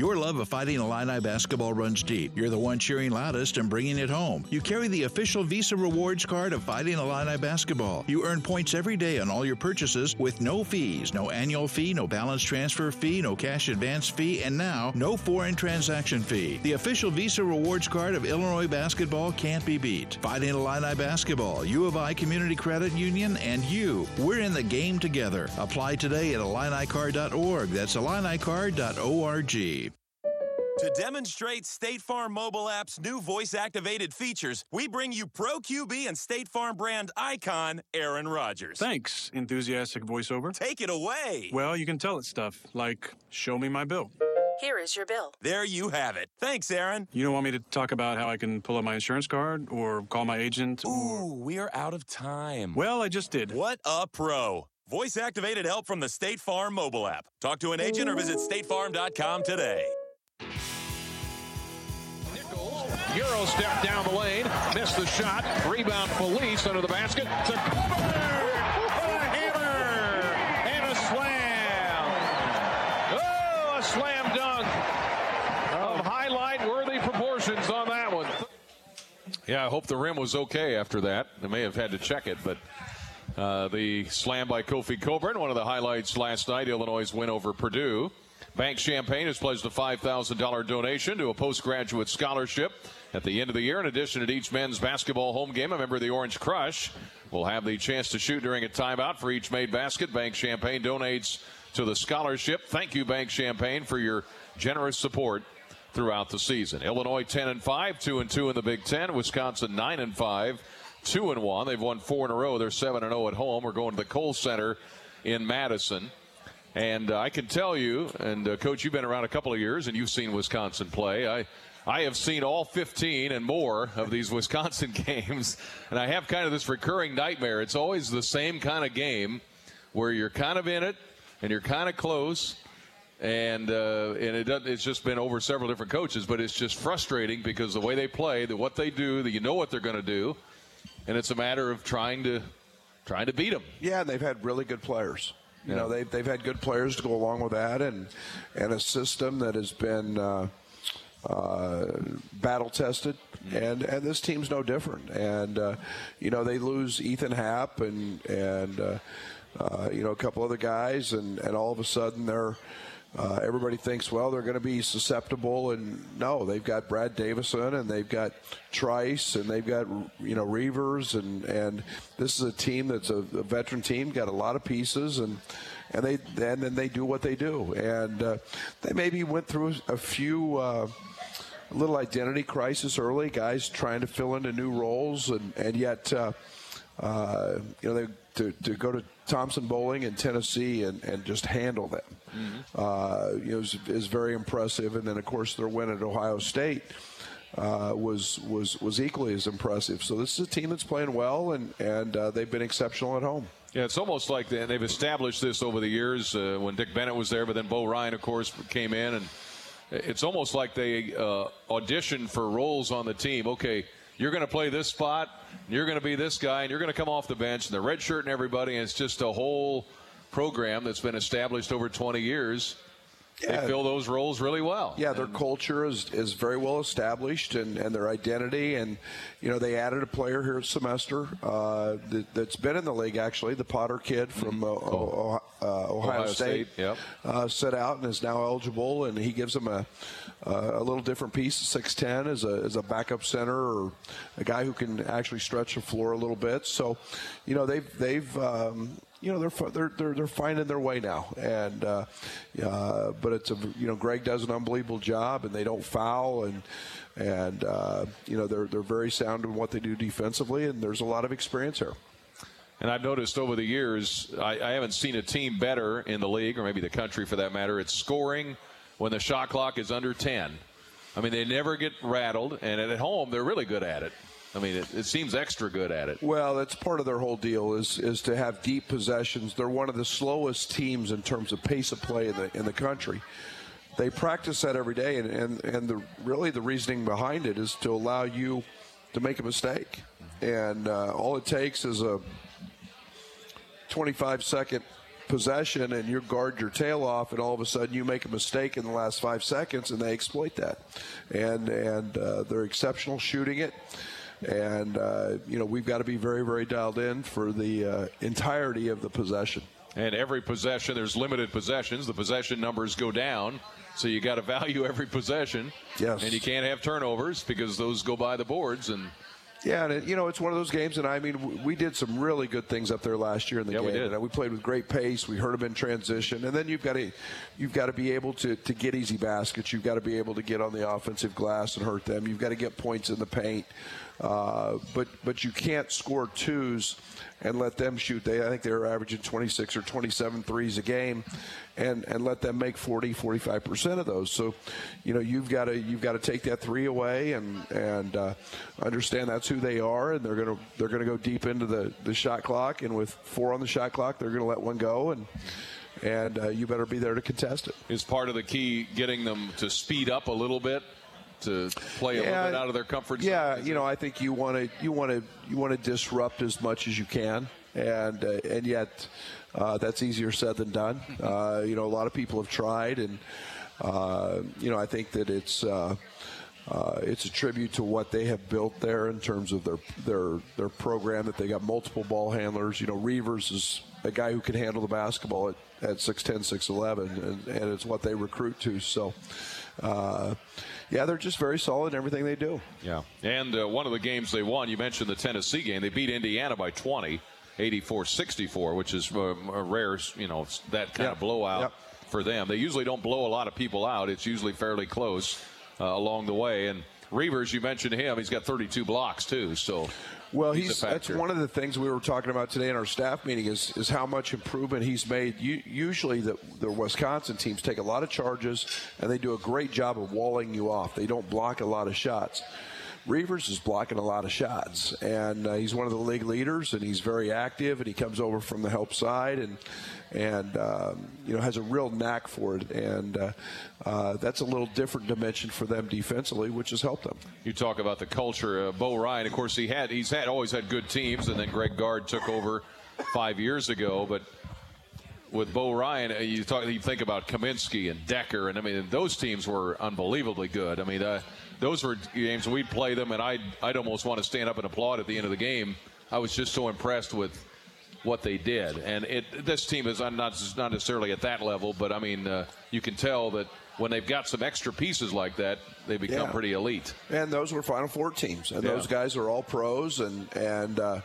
Speaker 20: Your love of Fighting Illini basketball runs deep. You're the one cheering loudest and bringing it home. You carry the official Visa Rewards card of Fighting Illini basketball. You earn points every day on all your purchases with no fees, no annual fee, no balance transfer fee, no cash advance fee, and now no foreign transaction fee. The official Visa Rewards card of Illinois basketball can't be beat. Fighting Illini basketball, U of I Community Credit Union, and you. We're in the game together. Apply today at IlliniCard.org. That's IlliniCard.org.
Speaker 5: To demonstrate State Farm mobile app's new voice activated features, we bring you Pro QB and State Farm brand icon, Aaron Rodgers.
Speaker 6: Thanks, enthusiastic voiceover.
Speaker 5: Take it away.
Speaker 6: Well, you can tell it stuff like, show me my bill.
Speaker 19: Here is your bill.
Speaker 5: There you have it. Thanks, Aaron.
Speaker 6: You don't want me to talk about how I can pull up my insurance card or call my agent?
Speaker 5: Ooh, we are out of time.
Speaker 6: Well, I just did.
Speaker 5: What a pro. Voice activated help from the State Farm mobile app. Talk to an agent or visit statefarm.com today.
Speaker 2: Euro step down the lane, missed the shot. Rebound Feliz under the basket. To a hammer and a slam. Oh, a slam dunk of highlight-worthy proportions on that one. Yeah, I hope the rim was okay after that. They may have had to check it, but uh, the slam by Kofi Cockburn, one of the highlights last night. Illinois' win over Purdue. Bank Champaign has pledged a $5,000 donation to a postgraduate scholarship at the end of the year. In addition to each men's basketball home game, a member of the Orange Crush will have the chance to shoot during a timeout for each made basket. Bank Champaign donates to the scholarship. Thank you, Bank Champaign, for your generous support throughout the season. Illinois 10 and 5, 2 and 2 in the Big 10. Wisconsin 9 and 5, 2 and 1. They've won 4 in a row. They're 7 and 0 at home. We're going to the Kohl Center in Madison. And uh, I can tell you, and uh, Coach, you've been around a couple of years and you've seen Wisconsin play. I, I have seen all 15 and more of these Wisconsin games, and I have kind of this recurring nightmare. It's always the same kind of game where you're kind of in it and you're kind of close, and uh, and it does, it's just been over several different coaches, but it's just frustrating because the way they play, the what they do, that you know what they're going to do, and it's a matter of trying to trying to beat them.
Speaker 3: Yeah, and they've had really good players. You
Speaker 2: Yeah.
Speaker 3: know, they've, they've had good players to go along with that, and and a system that has been uh, uh, battle tested. And and this team's no different. And uh, you know, they lose Ethan Happ and and uh, uh, you know a couple other guys, and and all of a sudden they're. Uh, everybody thinks, well, they're going to be susceptible, and no, they've got Brad Davison, and they've got Trice, and they've got you know Reuvers, and and this is a team that's a, a veteran team, got a lot of pieces, and and they and then they do what they do, and uh, they maybe went through a few. Uh, little identity crisis early, guys trying to fill into new roles, and and yet, uh, uh, you know, they, to to go to Thompson Boling in Tennessee and, and just handle them, uh, you know, is, is very impressive. And then of course their win at Ohio State. uh, was was was equally as impressive. So this is a team that's playing well, and and uh, they've been exceptional at home.
Speaker 2: Yeah, it's almost like they, they've established this over the years uh, when Dick Bennett was there, but then Bo Ryan, of course, came in, and it's almost like they uh, auditioned for roles on the team. Okay, you're going to play this spot, you're going to be this guy, and you're going to come off the bench, and the red shirt and everybody, and it's just a whole program that's been established over 20 years
Speaker 3: Yeah.
Speaker 2: they fill those roles really well.
Speaker 3: Yeah, their culture is, is very well established and, and their identity. And, you know, they added a player here this semester uh, that, that's been in the league, actually, the Potter kid from uh, oh. uh, Ohio,
Speaker 2: Ohio
Speaker 3: State.
Speaker 2: State, yep.
Speaker 3: Uh, set out and is now eligible, and he gives them a, a little different piece, 6'10", as a, as a backup center or a guy who can actually stretch the floor a little bit. So, you know, they've, they've um, you know they're they're they're, they're finding their way now, and uh, uh, but it's a you know Greg does an unbelievable job, and they don't foul, and and uh, you know they're they're very sound in what they do defensively, and there's a lot of experience here.
Speaker 2: And I've noticed over the years, I, I haven't seen a team better in the league, or maybe the country for that matter, at scoring when the shot clock is under 10. I mean, they never get rattled, and at home, they're really good at it. I mean, it, it seems extra good at it.
Speaker 3: Well, that's part of their whole deal is is to have deep possessions. They're one of the slowest teams in terms of pace of play in the in the country. They practice that every day, and and, and the really the reasoning behind it is to allow you to make a mistake, and uh, all it takes is a 25 second possession and you guard your tail off and all of a sudden you make a mistake in the last five seconds and they exploit that and and uh, they're exceptional shooting it and uh, you know we've got to be very very dialed in for the uh, entirety of the possession
Speaker 2: And every possession, there's limited possessions. The possession numbers go down, so you got to value every possession.
Speaker 3: Yes.
Speaker 2: And you can't have turnovers because those go by the boards. And
Speaker 3: Yeah, and it, you know it's one of those games, and I mean we, we did some really good things up there last year in the
Speaker 2: Yeah,
Speaker 3: game.
Speaker 2: we did.
Speaker 3: And we played with great pace. We heard them in transition, and then you've got to you've got to be able to to get easy baskets. You've got to be able to get on the offensive glass and hurt them. You've got to get points in the paint, uh, but but you can't score twos and let them shoot. They I think they were averaging 26 or 27 threes a game, and and let them make 40 45 percent of those. So, you know you've got to you've got to take that three away and and uh, understand that's who they are, and they're gonna they're gonna go deep into the the shot clock, and with four on the shot clock, they're gonna let one go, and and uh, you better be there to contest it.
Speaker 2: is part of the key getting them to speed up a little bit to play a little bit out of their comfort zone.
Speaker 3: Yeah, you know, I think you want to you want to you want to disrupt as much as you can, and uh, and yet uh, that's easier said than done. Uh, you know, a lot of people have tried, and uh, you know, I think that it's. Uh, uh, it's a tribute to what they have built there in terms of their their their program. That they got multiple ball handlers. You know, Reuvers is a guy who can handle the basketball at, at 6'10", 6'11", and, and it's what they recruit to. So, uh, yeah, they're just very solid in everything they do.
Speaker 2: Yeah. And uh, one of the games they won, you mentioned the Tennessee game. They beat Indiana by 20, 84-64, which is uh, a rare, you know, that kind of blowout
Speaker 3: Yep.
Speaker 2: for them. They usually don't blow a lot of people out. It's usually fairly close uh, along the way. And Reuvers, you mentioned him. He's got 32 blocks too. So
Speaker 3: Well,
Speaker 2: he's,
Speaker 3: he's, that's one of the things we were talking about today in our staff meeting is is how much improvement he's made. U- usually, the the Wisconsin teams take a lot of charges and they do a great job of walling you off. They don't block a lot of shots. Reuvers is blocking a lot of shots, and uh, he's one of the league leaders, and he's very active, and he comes over from the help side, and and um, you know has a real knack for it, and uh, uh, that's a little different dimension for them defensively, which has helped them.
Speaker 2: You talk about the culture. Bo Ryan, of course, he had he's had always had good teams, and then Greg Gard took over five years ago. But with Bo Ryan, uh, you talk, you think about Kaminsky and Dekker, and I mean those teams were unbelievably good. I mean, uh, those were games we'd play them, and I'd I'd almost want to stand up and applaud at the end of the game. I was just so impressed with what they did, and it this team is not not necessarily at that level, but I mean uh, you can tell that when they've got some extra pieces like that, they become
Speaker 3: Yeah.
Speaker 2: pretty elite.
Speaker 3: And those were Final Four teams, and
Speaker 2: Yeah.
Speaker 3: those guys are all pros, and and uh,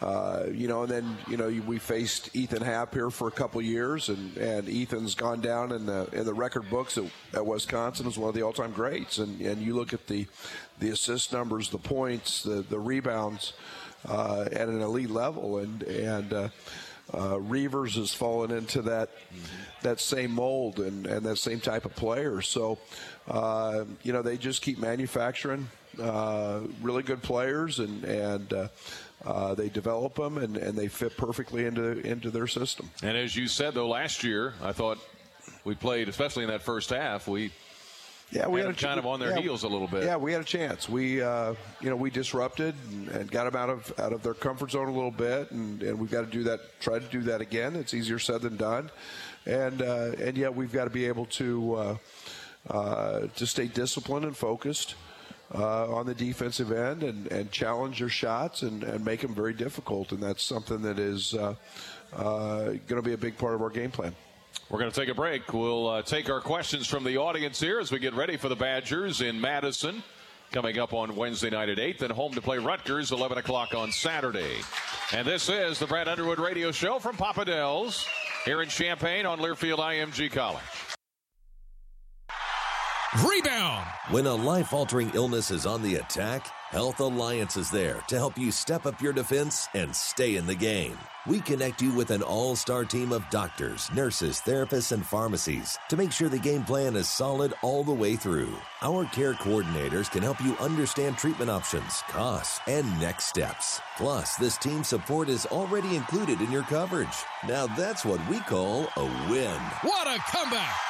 Speaker 3: uh, you know, and then you know we faced Ethan Happ here for a couple years, and, and Ethan's gone down in the in the record books at, at Wisconsin as one of the all time greats, and and you look at the the assist numbers, the points, the the rebounds uh, at an elite level, and and. Uh, uh, Reuvers has fallen into that that same mold and, and that same type of player. So, uh, you know, they just keep manufacturing uh, really good players, and and uh, they develop them, and, and they fit perfectly into into their system.
Speaker 2: And as you said, though, last year I thought we played, especially in that first half, we
Speaker 3: yeah, we
Speaker 2: had,
Speaker 3: had,
Speaker 2: them kind of on their
Speaker 3: yeah,
Speaker 2: heels a little bit.
Speaker 3: Yeah, we had a chance. We, uh, you know, we disrupted and, and, got them out of out of their comfort zone a little bit, and, and we've got to do that. Try to do that again. It's easier said than done, and uh, and yet we've got to be able to uh, uh to stay disciplined and focused. Uh, on the defensive end and, and challenge their shots and, and make them very difficult. And that's something that is uh, going to be a big part of our game plan.
Speaker 2: We're going to take a break. We'll uh, take our questions from the audience here as we get ready for the Badgers in Madison. Coming up on Wednesday night at 8, then home to play Rutgers, 11 o'clock on Saturday. And this is the Brad Underwood Radio Show from Papa Del's here in Champaign on Learfield IMG College.
Speaker 18: Rebound!
Speaker 15: When a life altering illness is on the attack, Health Alliance is there to help you step up your defense and stay in the game. We connect you with an all star team of doctors, nurses, therapists, and pharmacies to make sure the game plan is solid all the way through. Our care coordinators can help you understand treatment options, costs, and next steps. Plus, this team support is already included in your coverage. Now that's what we call a win.
Speaker 18: What a comeback!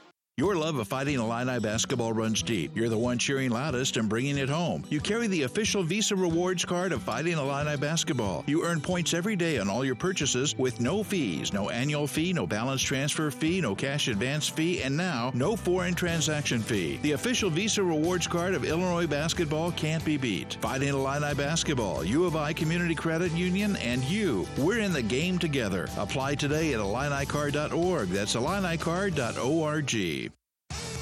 Speaker 20: Your love of Fighting Illini basketball runs deep. You're the one cheering loudest and bringing it home. You carry the official Visa Rewards card of Fighting Illini basketball. You earn points every day on all your purchases with no fees, no annual fee, no balance transfer fee, no cash advance fee, and now no foreign transaction fee. The official Visa Rewards card of Illinois basketball can't be beat. Fighting Illini basketball, U of I Community Credit Union, and you. We're in the game together. Apply today at IlliniCard.org. That's IlliniCard.org.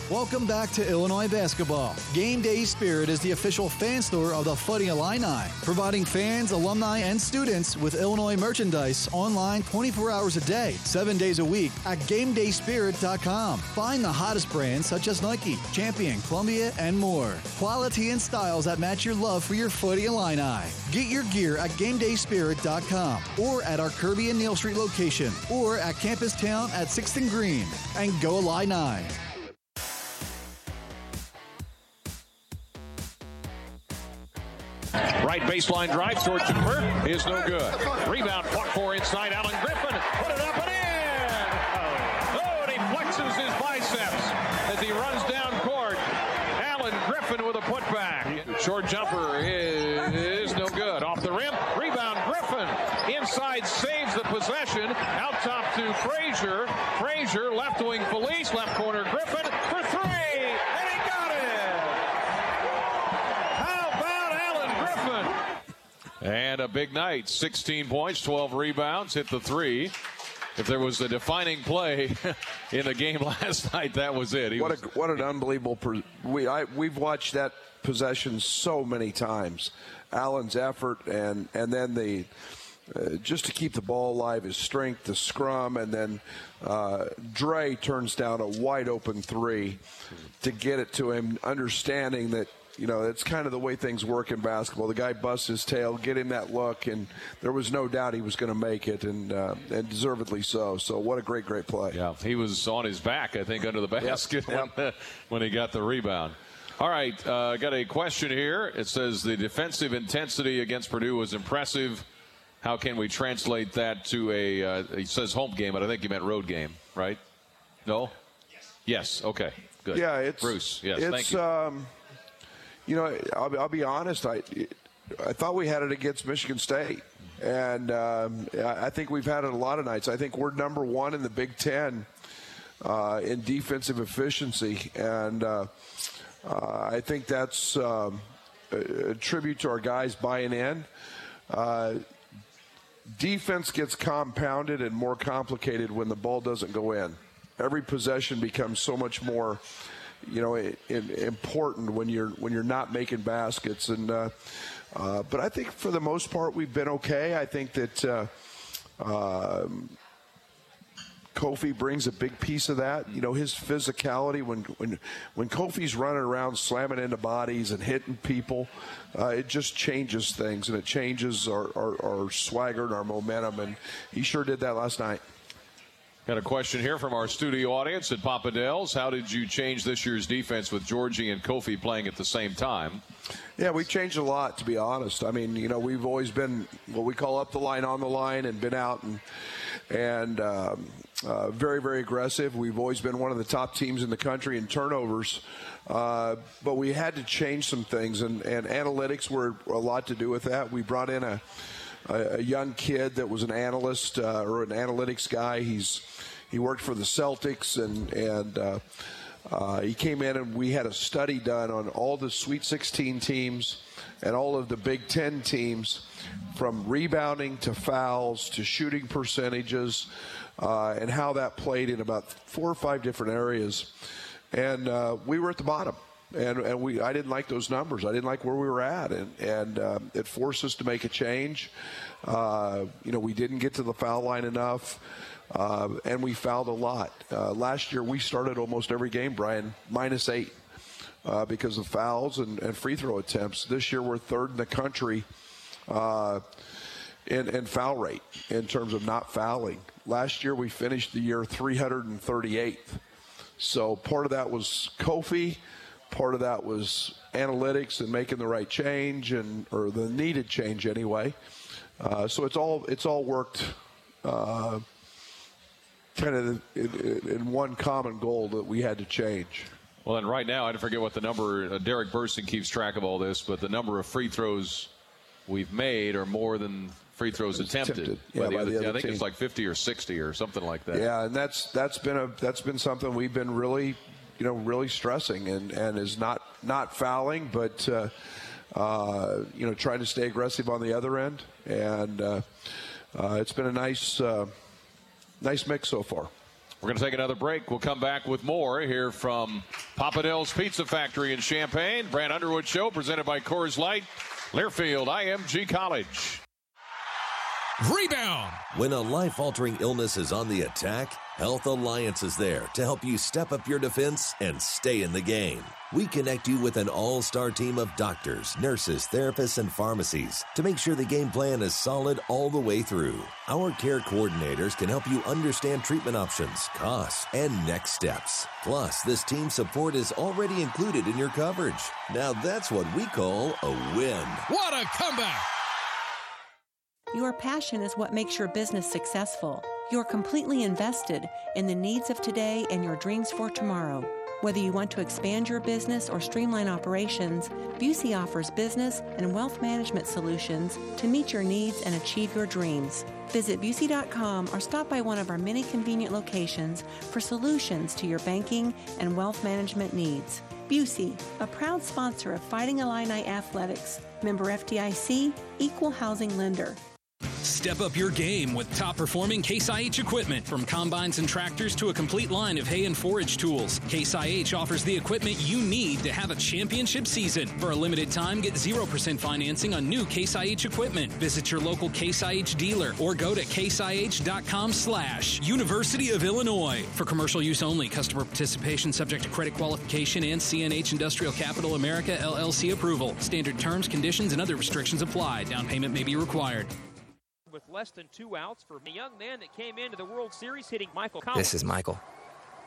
Speaker 4: Welcome back to Illinois basketball. Game Day Spirit is the official fan store of the Fighting Illini, providing fans, alumni, and students with Illinois merchandise online 24 hours a day, 7 days a week at GameDaySpirit.com. Find the hottest brands such as Nike, Champion, Columbia, and more. Quality and styles that match your love for your Fighting Illini. Get your gear at GameDaySpirit.com or at our Kirby and Neal Street location or at Campus Town at 6th and Green. And go Illini!
Speaker 2: Right baseline drive. Georgian Burke is no good. Rebound for inside. Alan Griffin put it up and in. Oh, and he flexes his biceps as he runs down court. Alan Griffin with a putback. Short jumper is, is no good. Off the rim. Rebound Griffin. Inside saves the possession. Out top to Frazier. Frazier left wing Feliz. Left corner Griffin for three. And a big night 16 points, 12 rebounds, hit the three. If there was a defining play in the game last night, that was it.
Speaker 3: He what, was, a, what an unbelievable. Per, we, I, we've watched that possession so many times. Alan's effort and, and then the. Uh, just to keep the ball alive, his strength, the scrum, and then uh, Dre turns down a wide open three to get it to him, understanding that you know, it's kind of the way things work in basketball. The guy busts his tail, get him that look, and there was no doubt he was going to make it, and uh, and deservedly so. So what a great, great play.
Speaker 2: Yeah, he was on his back, I think, under the basket yep. When, when he got the rebound. All right, uh, got a question here. It says the defensive intensity against Purdue was impressive. How can we translate that to a? Uh, he says home game, but I think he meant road game, right? No. Yes. Yes. Okay. Good.
Speaker 3: Yeah, it's
Speaker 2: Bruce. Yes.
Speaker 3: It's,
Speaker 2: thank you.
Speaker 3: Um, you know, I'll, I'll be honest. I I thought we had it against Michigan State, and um, I think we've had it a lot of nights. I think we're number one in the Big Ten uh, in defensive efficiency, and uh, uh, I think that's um, a, tribute to our guys buying in. Uh, defense gets compounded and more complicated when the ball doesn't go in. Every possession becomes so much more you know, important when you're when you're not making baskets. And uh, uh, but I think for the most part we've been okay. I think that. Uh, um, Kofi brings a big piece of that. You know, his physicality when when when Kofi's running around slamming into bodies and hitting people, uh, it just changes things and it changes our, our, our swagger and our momentum. And he sure did that last night.
Speaker 2: Got a question here from our studio audience at Papa Del's. How did you change this year's defense with Giorgi and Kofi playing at the same time?
Speaker 3: Yeah, we've changed a lot, to be honest. I mean, you know, we've always been what we call up the line, on the line, and been out and and um, uh, very, very aggressive. We've always been one of the top teams in the country in turnovers, uh, but we had to change some things, and, and analytics were a lot to do with that. We brought in a a, young kid that was an analyst uh, or an analytics guy. He's he worked for the Celtics and and uh, uh, he came in and we had a study done on all the Sweet 16 teams and all of the Big Ten teams, from rebounding to fouls to shooting percentages, uh, and how that played in about four or five different areas. And uh, we were at the bottom and and we I didn't like those numbers. I didn't like where we were at, and and uh, it forced us to make a change. Uh, you know, we didn't get to the foul line enough. Uh, and we fouled a lot. Uh, last year, we started almost every game, Brian, minus eight uh, because of fouls and, and, free throw attempts. This year, we're third in the country uh, in, in foul rate in terms of not fouling. Last year, we finished the year 338th. So part of that was Kofi part of that was analytics and making the right change and or the needed change anyway. Uh, so it's all it's all worked uh, kind of in, in, one common goal that we had to change.
Speaker 2: Well, and right now, I forget what the number. Uh, Derek Burston keeps track of all this, but the number of free throws we've made are more than free throws attempted. attempted.
Speaker 3: Yeah, by the
Speaker 2: other,
Speaker 3: the other
Speaker 2: I think
Speaker 3: team.
Speaker 2: it's like 50 or 60 or something like that.
Speaker 3: Yeah, and that's that's been a that's been something we've been really you know, really stressing and, and is not not fouling, but uh, uh, you know, trying to stay aggressive on the other end. And uh, uh it's been a nice uh, nice mix so far.
Speaker 2: We're going to take another break. We'll come back with more here from Papa Del's Pizza Factory in Champaign. Brad Underwood Show presented by Coors Light, Learfield, IMG College.
Speaker 18: Rebound!
Speaker 15: When a life altering illness is on the attack, Health Alliance is there to help you step up your defense and stay in the game. We connect you with an all star team of doctors, nurses, therapists, and pharmacies to make sure the game plan is solid all the way through. Our care coordinators can help you understand treatment options, costs, and next steps. Plus, this team support is already included in your coverage. Now that's what we call a win.
Speaker 18: What a comeback!
Speaker 14: Your passion is what makes your business successful. You're completely invested in the needs of today and your dreams for tomorrow. Whether you want to expand your business or streamline operations, Busey offers business and wealth management solutions to meet your needs and achieve your dreams. Visit Busey.com or stop by one of our many convenient locations for solutions to your banking and wealth management needs. Busey, a proud sponsor of Fighting Illini Athletics, member FDIC, equal housing lender.
Speaker 18: Step up your game with top performing Case IH equipment. From combines and tractors to a complete line of hay and forage tools, Case IH offers the equipment you need to have a championship season. For a limited time, get 0% financing on new Case IH equipment. Visit your local Case IH dealer or go to caseih.com slash University of Illinois. For commercial use only, customer participation subject to credit qualification and CNH Industrial Capital America LLC approval. Standard terms, conditions, and other restrictions apply. Down payment may be required
Speaker 7: with less than two outs for a young man that came into the World Series hitting Michael Collins.
Speaker 8: This is Michael,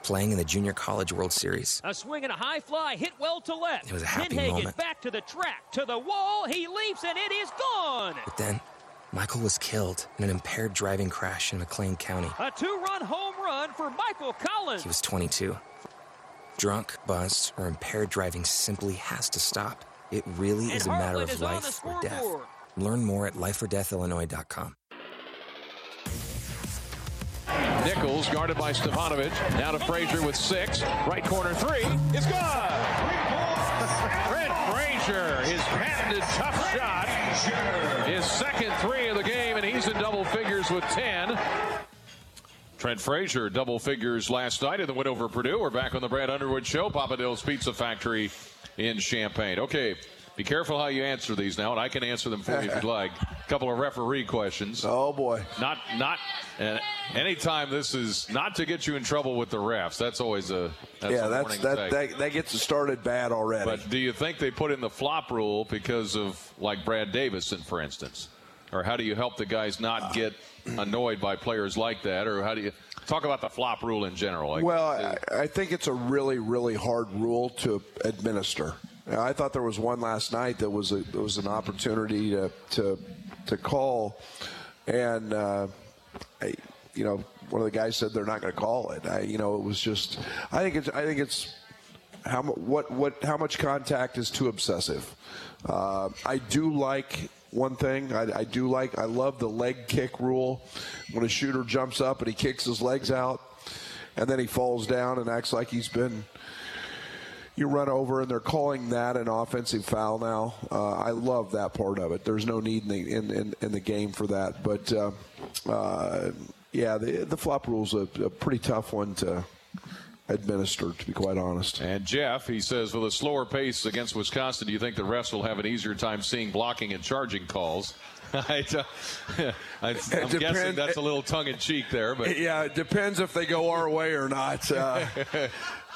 Speaker 8: playing in the Junior College World Series.
Speaker 7: A swing and a high fly hit well to left.
Speaker 8: It was a happy
Speaker 7: Pinhagen
Speaker 8: moment.
Speaker 7: back to the track, to the wall. He leaps and it is gone.
Speaker 8: But then, Michael was killed in an impaired driving crash in McLean County.
Speaker 7: A two-run home run for Michael Collins.
Speaker 8: He was 22. Drunk, buzzed, or impaired driving simply has to stop. It really
Speaker 7: and
Speaker 8: is a matter of life or death. Learn more at lifeordeathillinois.com.
Speaker 2: Nichols guarded by Stefanovic. Now to Frazier with six. Right corner three. It's gone. Trent Frazier, his patented tough shot. His second three of the game, and he's in double figures with 10. Trent Frazier, double figures last night in the win over Purdue. We're back on the Brad Underwood Show, Papa Del's Pizza Factory in Champaign. Okay, be careful how you answer these now, and I can answer them for you if you'd like. A couple of referee questions.
Speaker 3: Oh boy!
Speaker 2: Not not. Uh, anytime this is not to get you in trouble with the refs. That's always a that's
Speaker 3: yeah.
Speaker 2: A
Speaker 3: that's that, that that gets started bad already.
Speaker 2: But do you think they put in the flop rule because of like Brad Davison, for instance, or how do you help the guys not get annoyed by players like that, or how do you talk about the flop rule in general? Like,
Speaker 3: well, I, I think it's a really really hard rule to administer. I thought there was one last night that was a that was an opportunity to to to call, and uh, I, you know one of the guys said they're not going to call it. I, you know it was just I think it's I think it's how what what how much contact is too obsessive. Uh, I do like one thing. I, I do like I love the leg kick rule when a shooter jumps up and he kicks his legs out, and then he falls down and acts like he's been you run over, and they're calling that an offensive foul now. Uh, I love that part of it. There's no need in the in, in, in the game for that, but uh, uh, yeah, the, the flop rule's a, a pretty tough one to administer, to be quite honest.
Speaker 2: And Jeff, he says, with a slower pace against Wisconsin, do you think the refs will have an easier time seeing blocking and charging calls? I, am guessing that's a little tongue in cheek there, but
Speaker 3: yeah, it depends if they go our way or not. Uh,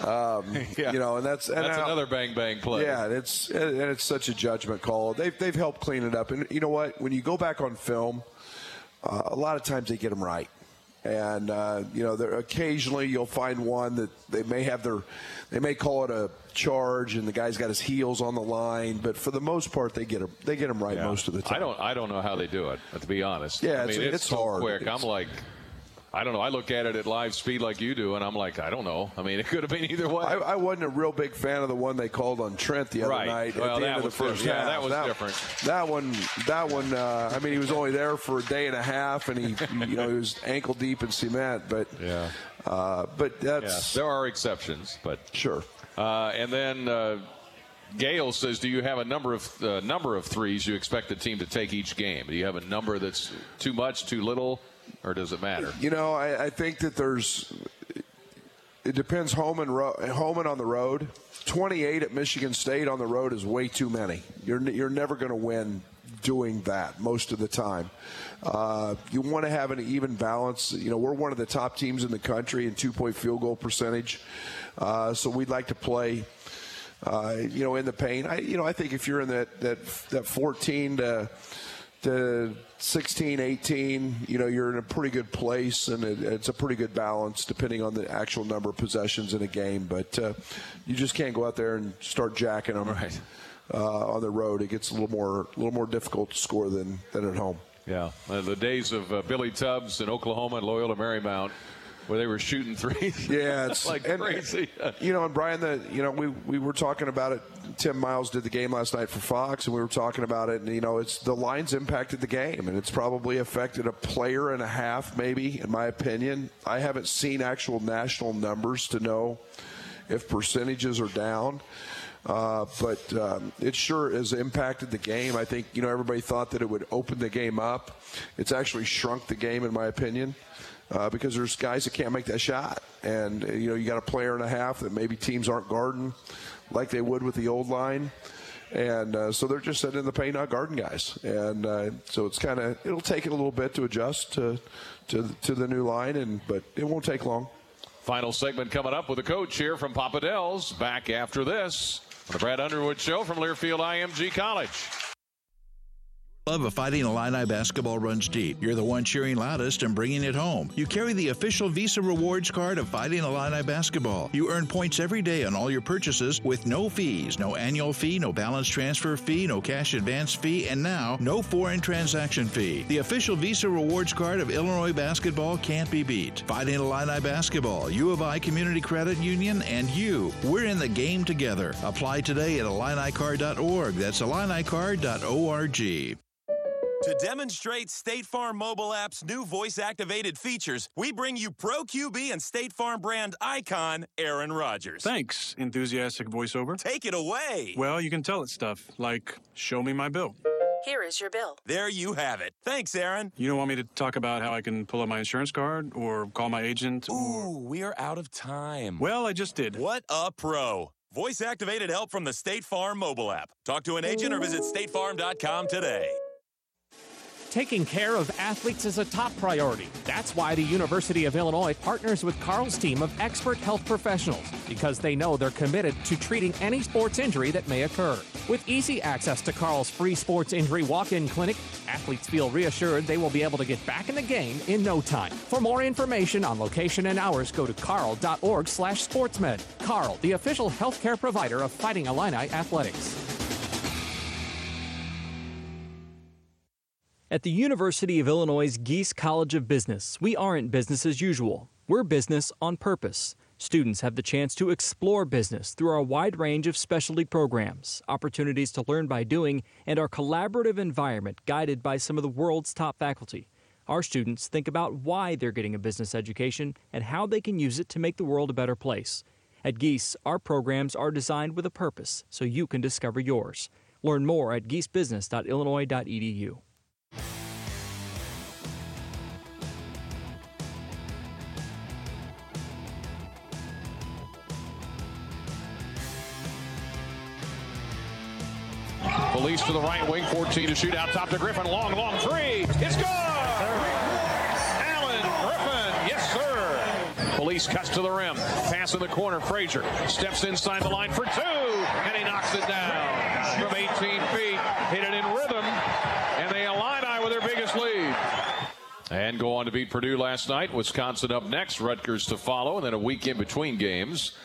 Speaker 3: um, yeah. You know, and that's and
Speaker 2: that's
Speaker 3: now,
Speaker 2: another bang bang play.
Speaker 3: Yeah, it's and it's such a judgment call. They've they've helped clean it up, and you know what? When you go back on film, uh, a lot of times they get them right. And uh, you know, occasionally you'll find one that they may have their, they may call it a charge, and the guy's got his heels on the line. But for the most part, they get them, they get them right
Speaker 2: yeah.
Speaker 3: most of the time.
Speaker 2: I don't, I don't know how they do it. To be honest,
Speaker 3: yeah,
Speaker 2: I mean,
Speaker 3: it's,
Speaker 2: it's,
Speaker 3: it's
Speaker 2: so
Speaker 3: hard.
Speaker 2: quick.
Speaker 3: It's,
Speaker 2: I'm like, I don't know. I look at it at live speed like you do, and I'm like, I don't know. I mean, it could have been either way.
Speaker 3: I, I wasn't a real big fan of the one they called on Trent the other
Speaker 2: right.
Speaker 3: night
Speaker 2: well,
Speaker 3: at the
Speaker 2: end
Speaker 3: of the first
Speaker 2: different.
Speaker 3: half.
Speaker 2: Yeah, that was
Speaker 3: that,
Speaker 2: different.
Speaker 3: That one, that one. Uh, I mean, he was only there for a day and a half, and he, you know, he was ankle deep in cement. But
Speaker 2: yeah,
Speaker 3: uh, but that's
Speaker 2: yeah, there are exceptions, but
Speaker 3: sure.
Speaker 2: Uh, and then. Uh, Gail says, "Do you have a number of uh, number of threes you expect the team to take each game? Do you have a number that's too much, too little, or does it matter?"
Speaker 3: You know, I, I think that there's. It depends home and ro- home and on the road. 28 at Michigan State on the road is way too many. You're you're never going to win doing that most of the time. Uh, you want to have an even balance. You know, we're one of the top teams in the country in two point field goal percentage, uh, so we'd like to play uh, you know, in the paint. I, you know, I think if you're in that that that 14 to to 16, 18, you know, you're in a pretty good place, and it, it's a pretty good balance depending on the actual number of possessions in a game. But uh, you just can't go out there and start jacking them
Speaker 2: right.
Speaker 3: uh, on the road. It gets a little more a little more difficult to score than than at home.
Speaker 2: Yeah, uh, the days of uh, Billy Tubbs in Oklahoma and Loyola Marymount where they were shooting threes.
Speaker 3: Yeah, it's
Speaker 2: like
Speaker 3: and,
Speaker 2: crazy.
Speaker 3: you know, and Brian, the you know we we were talking about it. Tim Miles did the game last night for Fox, and we were talking about it. And you know, it's the lines impacted the game, and it's probably affected a player and a half, maybe, in my opinion. I haven't seen actual national numbers to know if percentages are down. Uh, but um, it sure has impacted the game. I think you know everybody thought that it would open the game up. It's actually shrunk the game, in my opinion uh, because there's guys that can't make that shot. And, uh, you know, you got a player and a half that maybe teams aren't guarding like they would with the old line. And uh, so they're just sitting in the paint, not guarding guys. And uh, so it's kind of, it'll take it a little bit to adjust to, to, to the new line, and but it won't take long.
Speaker 2: Final segment coming up with the coach here from Papa Del's. Back after this the Brad Underwood Show from Learfield IMG College.
Speaker 20: Love of Fighting Illini basketball runs deep. You're the one cheering loudest and bringing it home. You carry the official Visa Rewards card of Fighting Illini basketball. You earn points every day on all your purchases with no fees, no annual fee, no balance transfer fee, no cash advance fee, and now no foreign transaction fee. The official Visa Rewards card of Illinois basketball can't be beat. Fighting Illini basketball, U of I Community Credit Union, and you. We're in the game together. Apply today at IlliniCard.org. That's IlliniCard.org.
Speaker 5: To demonstrate State Farm mobile app's new voice activated features, we bring you Pro QB and State Farm brand icon, Aaron Rodgers.
Speaker 6: Thanks, enthusiastic voiceover.
Speaker 5: Take it away.
Speaker 6: Well, you can tell it stuff like, show me my bill.
Speaker 21: Here is your bill.
Speaker 5: There you have it. Thanks, Aaron.
Speaker 6: You don't want me to talk about how I can pull up my insurance card or call my agent?
Speaker 5: Ooh, we are out of time.
Speaker 6: Well, I just did.
Speaker 5: What a pro. Voice activated help from the State Farm mobile app. Talk to an agent or visit statefarm.com today.
Speaker 22: Taking care of athletes is a top priority. That's why the University of Illinois partners with Carle's team of expert health professionals because they know they're committed to treating any sports injury that may occur. With easy access to Carle's free sports injury walk in clinic, athletes feel reassured they will be able to get back in the game in no time. For more information on location and hours, go to carle.org slash sportsmed. Carl, the official healthcare provider of Fighting Illini Athletics.
Speaker 16: At the University of Illinois' Gies College of Business, we aren't business as usual. We're business on purpose. Students have the chance to explore business through our wide range of specialty programs, opportunities to learn by doing, and our collaborative environment guided by some of the world's top faculty. Our students think about why they're getting a business education and how they can use it to make the world a better place. At Gies, our programs are designed with a purpose so you can discover yours. Learn more at giesbusiness.illinois.edu.
Speaker 2: Feliz to the right wing, 14 to shoot out top to Griffin. Long, long three. It's good. Alan Griffin. Yes, sir. Feliz cuts to the rim. Pass in the corner. Frazier steps inside the line for two, and he knocks it down from 18 feet. Hit it in rhythm, and the Illini with their biggest lead. And go on to beat Purdue last night. Wisconsin up next. Rutgers to follow, and then a week in between games.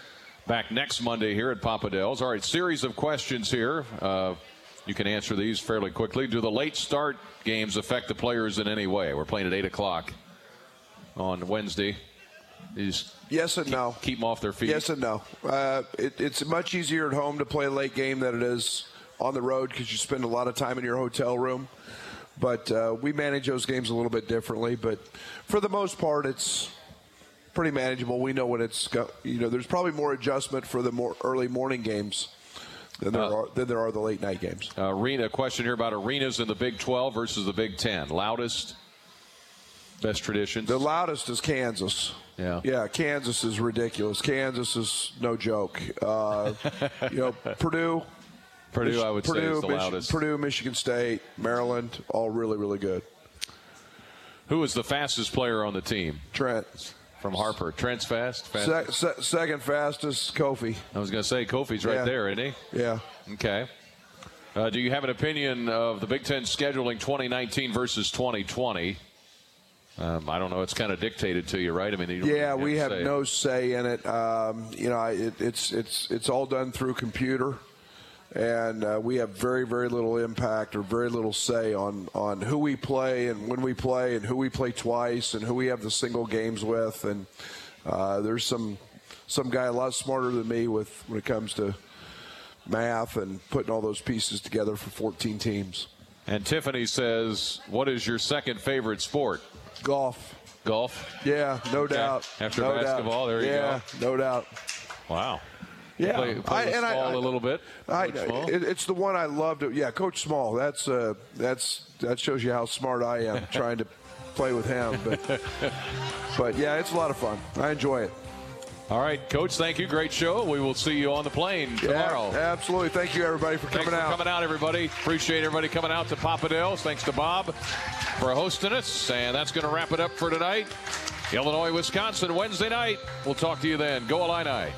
Speaker 2: Back next Monday here at Papa Del's. All right, series of questions here. Uh, you can answer these fairly quickly. Do the late start games affect the players in any way? We're playing at 8 o'clock on Wednesday.
Speaker 3: Yes and
Speaker 2: keep,
Speaker 3: no.
Speaker 2: Keep them off their feet.
Speaker 3: Yes and no. Uh, it, it's much easier at home to play a late game than it is on the road because you spend a lot of time in your hotel room. But uh, we manage those games a little bit differently. But for the most part, it's pretty manageable. We know when it's go, you know. There's probably more adjustment for the more early morning games than there, uh, are, than there are the late night games.
Speaker 2: Uh, arena question here about arenas in the Big 12 versus the Big 10. Loudest, best traditions.
Speaker 3: The loudest is Kansas.
Speaker 2: Yeah,
Speaker 3: yeah. Kansas is ridiculous. Kansas is no joke. Uh, you know, Purdue.
Speaker 2: Purdue,
Speaker 3: Mich-
Speaker 2: I would
Speaker 3: Purdue,
Speaker 2: say, is the
Speaker 3: Mich-
Speaker 2: loudest.
Speaker 3: Purdue, Michigan State, Maryland, all really, really good.
Speaker 2: Who is the fastest player on the team?
Speaker 3: Trent.
Speaker 2: From Harper. Trent's fast?
Speaker 3: Se- se- second fastest, Kofi.
Speaker 2: I was going to say, Kofi's right
Speaker 3: Yeah.
Speaker 2: there, isn't he?
Speaker 3: Yeah.
Speaker 2: Okay. Uh, do you have an opinion of the Big Ten scheduling 2019 versus 2020? Um, I don't know. It's kind of dictated to you, right? I mean,
Speaker 3: Yeah,
Speaker 2: have
Speaker 3: we have
Speaker 2: say.
Speaker 3: no say in it. Um, you know, it, it's it's it's all done through computer, and uh, we have very very little impact or very little say on on who we play and when we play and who we play twice and who we have the single games with. And uh, there's some some guy a lot smarter than me with when it comes to math and putting all those pieces together for 14 teams.
Speaker 2: And Tiffany says, "What is your second favorite sport?"
Speaker 3: Golf.
Speaker 2: Golf.
Speaker 3: Yeah, no
Speaker 2: Okay.
Speaker 3: doubt.
Speaker 2: After
Speaker 3: No doubt.
Speaker 2: basketball, there you
Speaker 3: yeah,
Speaker 2: go.
Speaker 3: no doubt.
Speaker 2: Wow.
Speaker 3: Yeah,
Speaker 2: Play, play with
Speaker 3: and
Speaker 2: Small
Speaker 3: I-
Speaker 2: a little bit.
Speaker 3: I, it, it's the one I love to. Yeah, Coach Small. That's uh, that's that shows you how smart I am trying to play with him. But but yeah, it's a lot of fun. I enjoy it.
Speaker 2: All right, Coach. Thank you. Great show. We will see you on the plane tomorrow.
Speaker 3: Yeah, absolutely. Thank you everybody for
Speaker 2: Thanks
Speaker 3: coming
Speaker 2: for
Speaker 3: out.
Speaker 2: coming out, everybody. Appreciate everybody coming out to Papa. Thanks to Bob for hosting us. And that's going to wrap it up for tonight. Illinois, Wisconsin, Wednesday night. We'll talk to you then. Go Illini.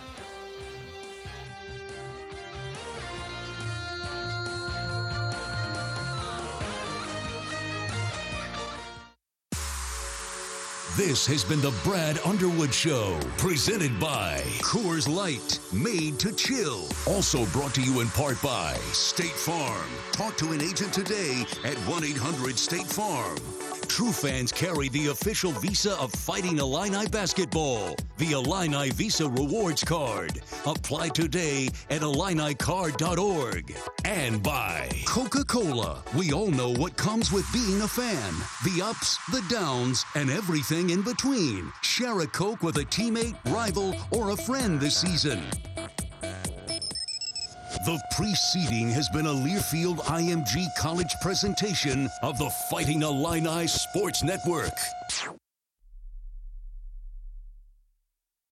Speaker 1: This has been the Brad Underwood Show, presented by Coors Light, made to chill. Also brought to you in part by State Farm. Talk to an agent today at 1 800 State Farm. True fans carry the official visa of Fighting Illini basketball, the Illini Visa Rewards Card. Apply today at IlliniCard.org. And by Coca Cola. We all know what comes with being a fan the ups, the downs, and everything in between. Share a Coke with a teammate, rival, or a friend this season. The preceding has been a Learfield IMG College presentation of the Fighting Illini Sports Network.